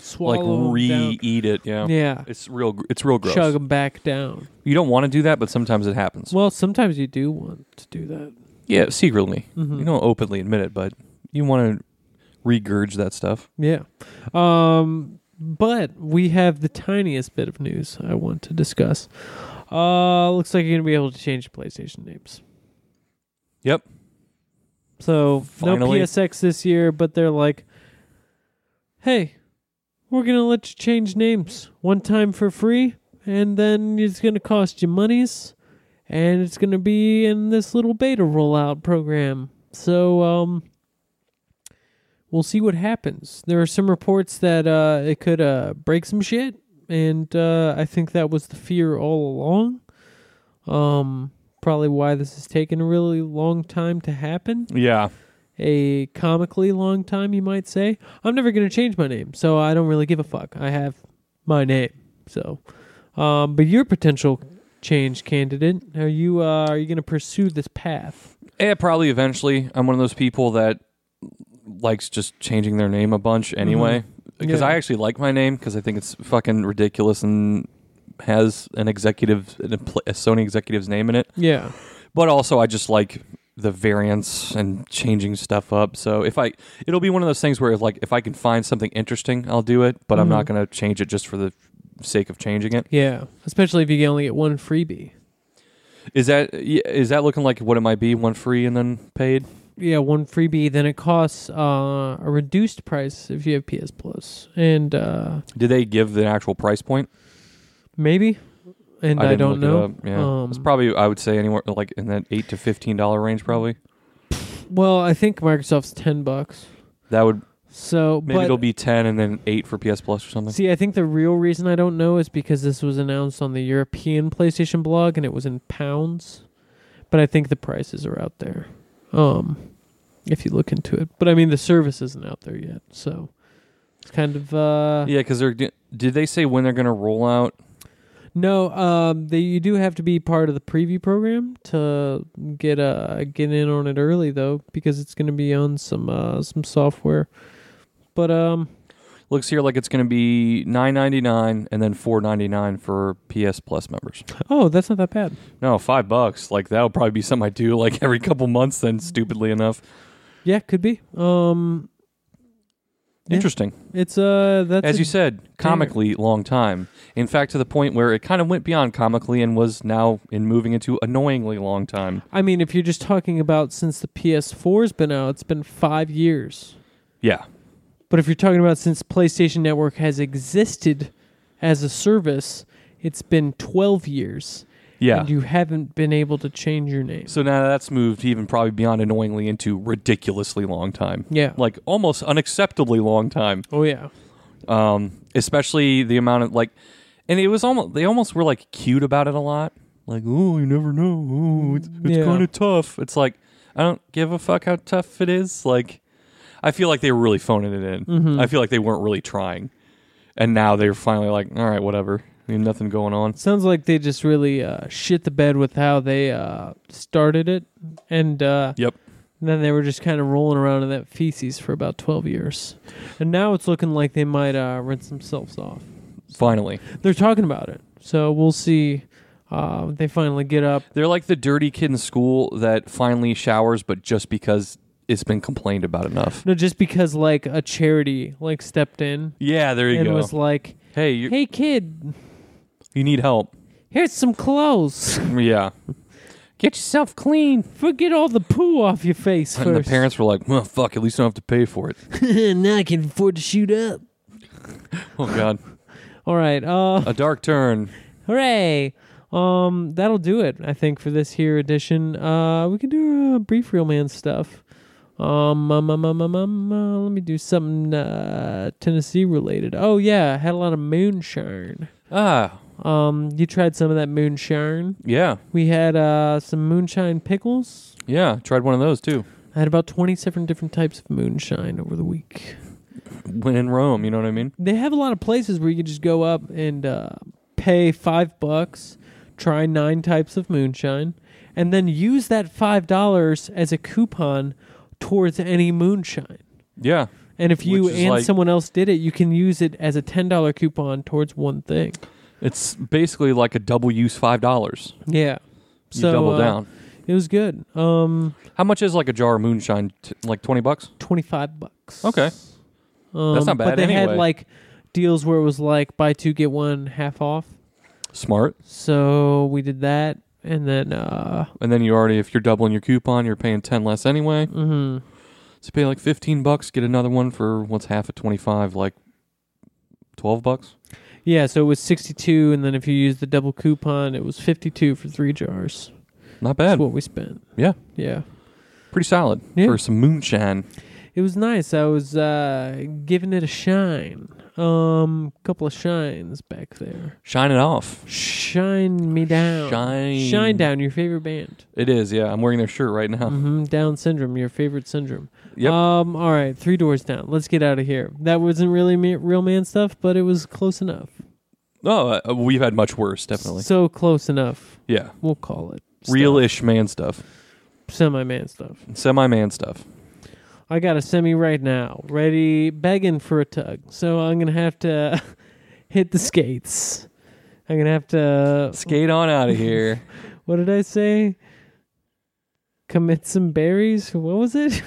swallow like re-eat it. Yeah. Yeah, It's real. It's real gross. chug them back down. You don't want to do that, but sometimes it happens. Well, sometimes you do want to do that. yeah, secretly. Mhm. You don't openly admit it, but you want to regurge that stuff. Yeah. Um, but we have the tiniest bit of news I want to discuss. Uh, looks like you're gonna be able to change PlayStation names. Yep. So no PSX this year, but they're like, "Hey, we're gonna let you change names one time for free, and then it's gonna cost you monies, and it's gonna be in this little beta rollout program." So, um, we'll see what happens. There are some reports that uh, it could uh, break some shit, and uh, I think that was the fear all along. Um, probably why this has taken a really long time to happen Yeah. A comically long time, you might say. I'm never going to change my name, so I don't really give a fuck. I have my name. So, um, but your potential change candidate, are you uh, are you going to pursue this path? Yeah, probably eventually. I'm one of those people that likes just changing their name a bunch anyway. Because Yeah. I actually like my name because I think it's fucking ridiculous and has an executive, a Sony executive's name in it. Yeah. But also, I just like the variants and changing stuff up. So if I, it'll be one of those things where if like if I can find something interesting, I'll do it. But I'm not Mhm. gonna change it just for the sake of changing it. Yeah. Especially if you only get one freebie. Is that yeah, is that looking like what it might be? One free and then paid. Yeah, one freebie. Then it costs uh, a reduced price if you have PS Plus. Plus, and uh, Did they give the actual price point? maybe. And I, didn't don't it know. up. Yeah, it's Um, probably I would say anywhere like in that eight to fifteen dollar range. Probably Well, I think Microsoft's ten bucks. that would So maybe but it'll be ten and then eight for PS Plus or something. See, I think the real reason I don't know is because this was announced on the European PlayStation blog and it was in pounds. But I think the prices are out there. Um if you look into it. But I mean the service isn't out there yet. So it's kind of uh yeah, because they're did they say when they're gonna roll out? No, um they you do have to be part of the preview program to get uh get in on it early though because it's going to be on some uh some software. But um Looks here like it's gonna be nine ninety nine and then four ninety nine for PS Plus members. oh, that's not that bad. No, five bucks. Like that would probably be something I do like every couple months. Then stupidly enough, Yeah, could be. Um. Interesting. It's uh that's As a- you said, comically long time. In fact, to the point where it kind of went beyond comically and was now in moving into annoyingly long time. I mean, if you're just talking about since the PS4's been out, it's been five years. Yeah, But if you're talking about since PlayStation Network has existed as a service, it's been 12 years. Yeah. And you haven't been able to change your name. So now that's moved even probably beyond annoyingly into ridiculously long time. Yeah. Like almost unacceptably long time. Oh, yeah. Um, especially the amount of like, and it was almost they almost were like cute about it a lot. Like, oh, you never know. Oh, it's it's Yeah. kind of tough. It's like I don't give a fuck how tough it is. Like, I feel like they were really phoning it in. Mhm. I feel like they weren't really trying, and now they're finally like, all right, whatever. Mean, nothing going on. Sounds like they just really uh, shit the bed with how they uh, started it. And uh, Yep. then they were just kind of rolling around in that feces for about 12 years. And now it's looking like they might uh, rinse themselves off. Finally, They're talking about it. So we'll see. Uh, they finally get up. they're like the dirty kid in school that finally showers, but just because it's been complained about enough. No, just because like a charity like stepped in Yeah, there you and go. was like, hey, you, "Hey kid, you need help. here's some clothes. Yeah. Get yourself clean. Forget all the poo off your face And the first. parents were like, well, fuck, at least I don't have to pay for it. now I can afford to shoot up. Oh, God. All right. Uh, A dark turn. hooray. Um, that'll do it. I think for this here edition. Uh, we can do uh, brief real man stuff. Um, um, um, um, um, um, uh, let me do something uh, Tennessee related. Oh yeah, I had a lot of moonshine. Ah, Um, you tried some of that moonshine. yeah. We had uh some moonshine pickles. Yeah. Tried one of those too. I had about twenty-seven different types of moonshine over the week. When in Rome, you know what I mean? They have a lot of places where you can just go up and uh, pay five bucks, try nine types of moonshine, and then use that five dollars as a coupon towards any moonshine. Yeah. And if you Which is and like- someone else did it, you can use it as a ten dollar coupon towards one thing. It's basically like a double use five dollars. Yeah. You So double uh, down. It was good. Um, How much is like a jar of moonshine? T- like twenty bucks. twenty five bucks. Okay. Um, That's not bad. But they had like deals where it was like buy two get one half off. Smart. So we did that, and then uh, And then you already, if you're doubling your coupon, you're paying ten less anyway. Mm-hmm. So you pay like fifteen bucks, get another one for what's half of twenty five, like twelve bucks. Yeah. So it was sixty two, and then if you use the double coupon, it was fifty two for three jars. Not That's bad. what we spent. Yeah. Yeah. Pretty solid Yeah. for some moonshine. It was nice. I was uh, giving it a shine. Um, couple of shines back there. Shine it off. Shine me down. Shine. Shine down. Your favorite band. It is, yeah. I'm wearing their shirt right now. hmm Down syndrome. Your favorite syndrome. Yep. Um. All right. Three doors down. Let's get out of here. That wasn't really me- real man stuff, but it was close enough. Oh, uh, we've had much worse, definitely. So close enough. Yeah. We'll call it Real-ish man stuff. semi man stuff. Semi-man stuff. I got a semi right now, ready, begging for a tug. So I'm gonna have to hit the skates. I'm gonna have to. Skate on out of here. What did I say? Commit some berries. What was it?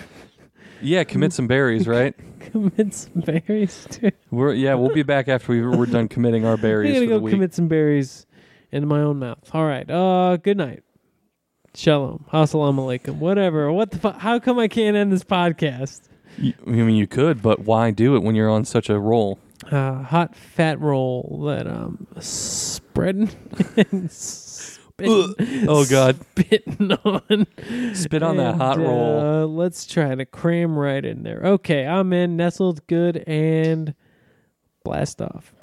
yeah, commit some berries, right? commit some berries. Dude. We're yeah, we'll be back after we, we're done committing our berries. I'm gonna go commit some berries into my own mouth. All right. Uh, good night. Shalom. Assalamu alaikum. Whatever. What the fuck? How come I can't end this podcast? You- I mean, you could, but why do it when you're on such a roll? uh, hot fat roll that um spreading and spitting, Oh God, spitting on. spit on that And, hot roll. Uh, let's try to cram right in there. Okay, I'm in, nestled, good, and blast off.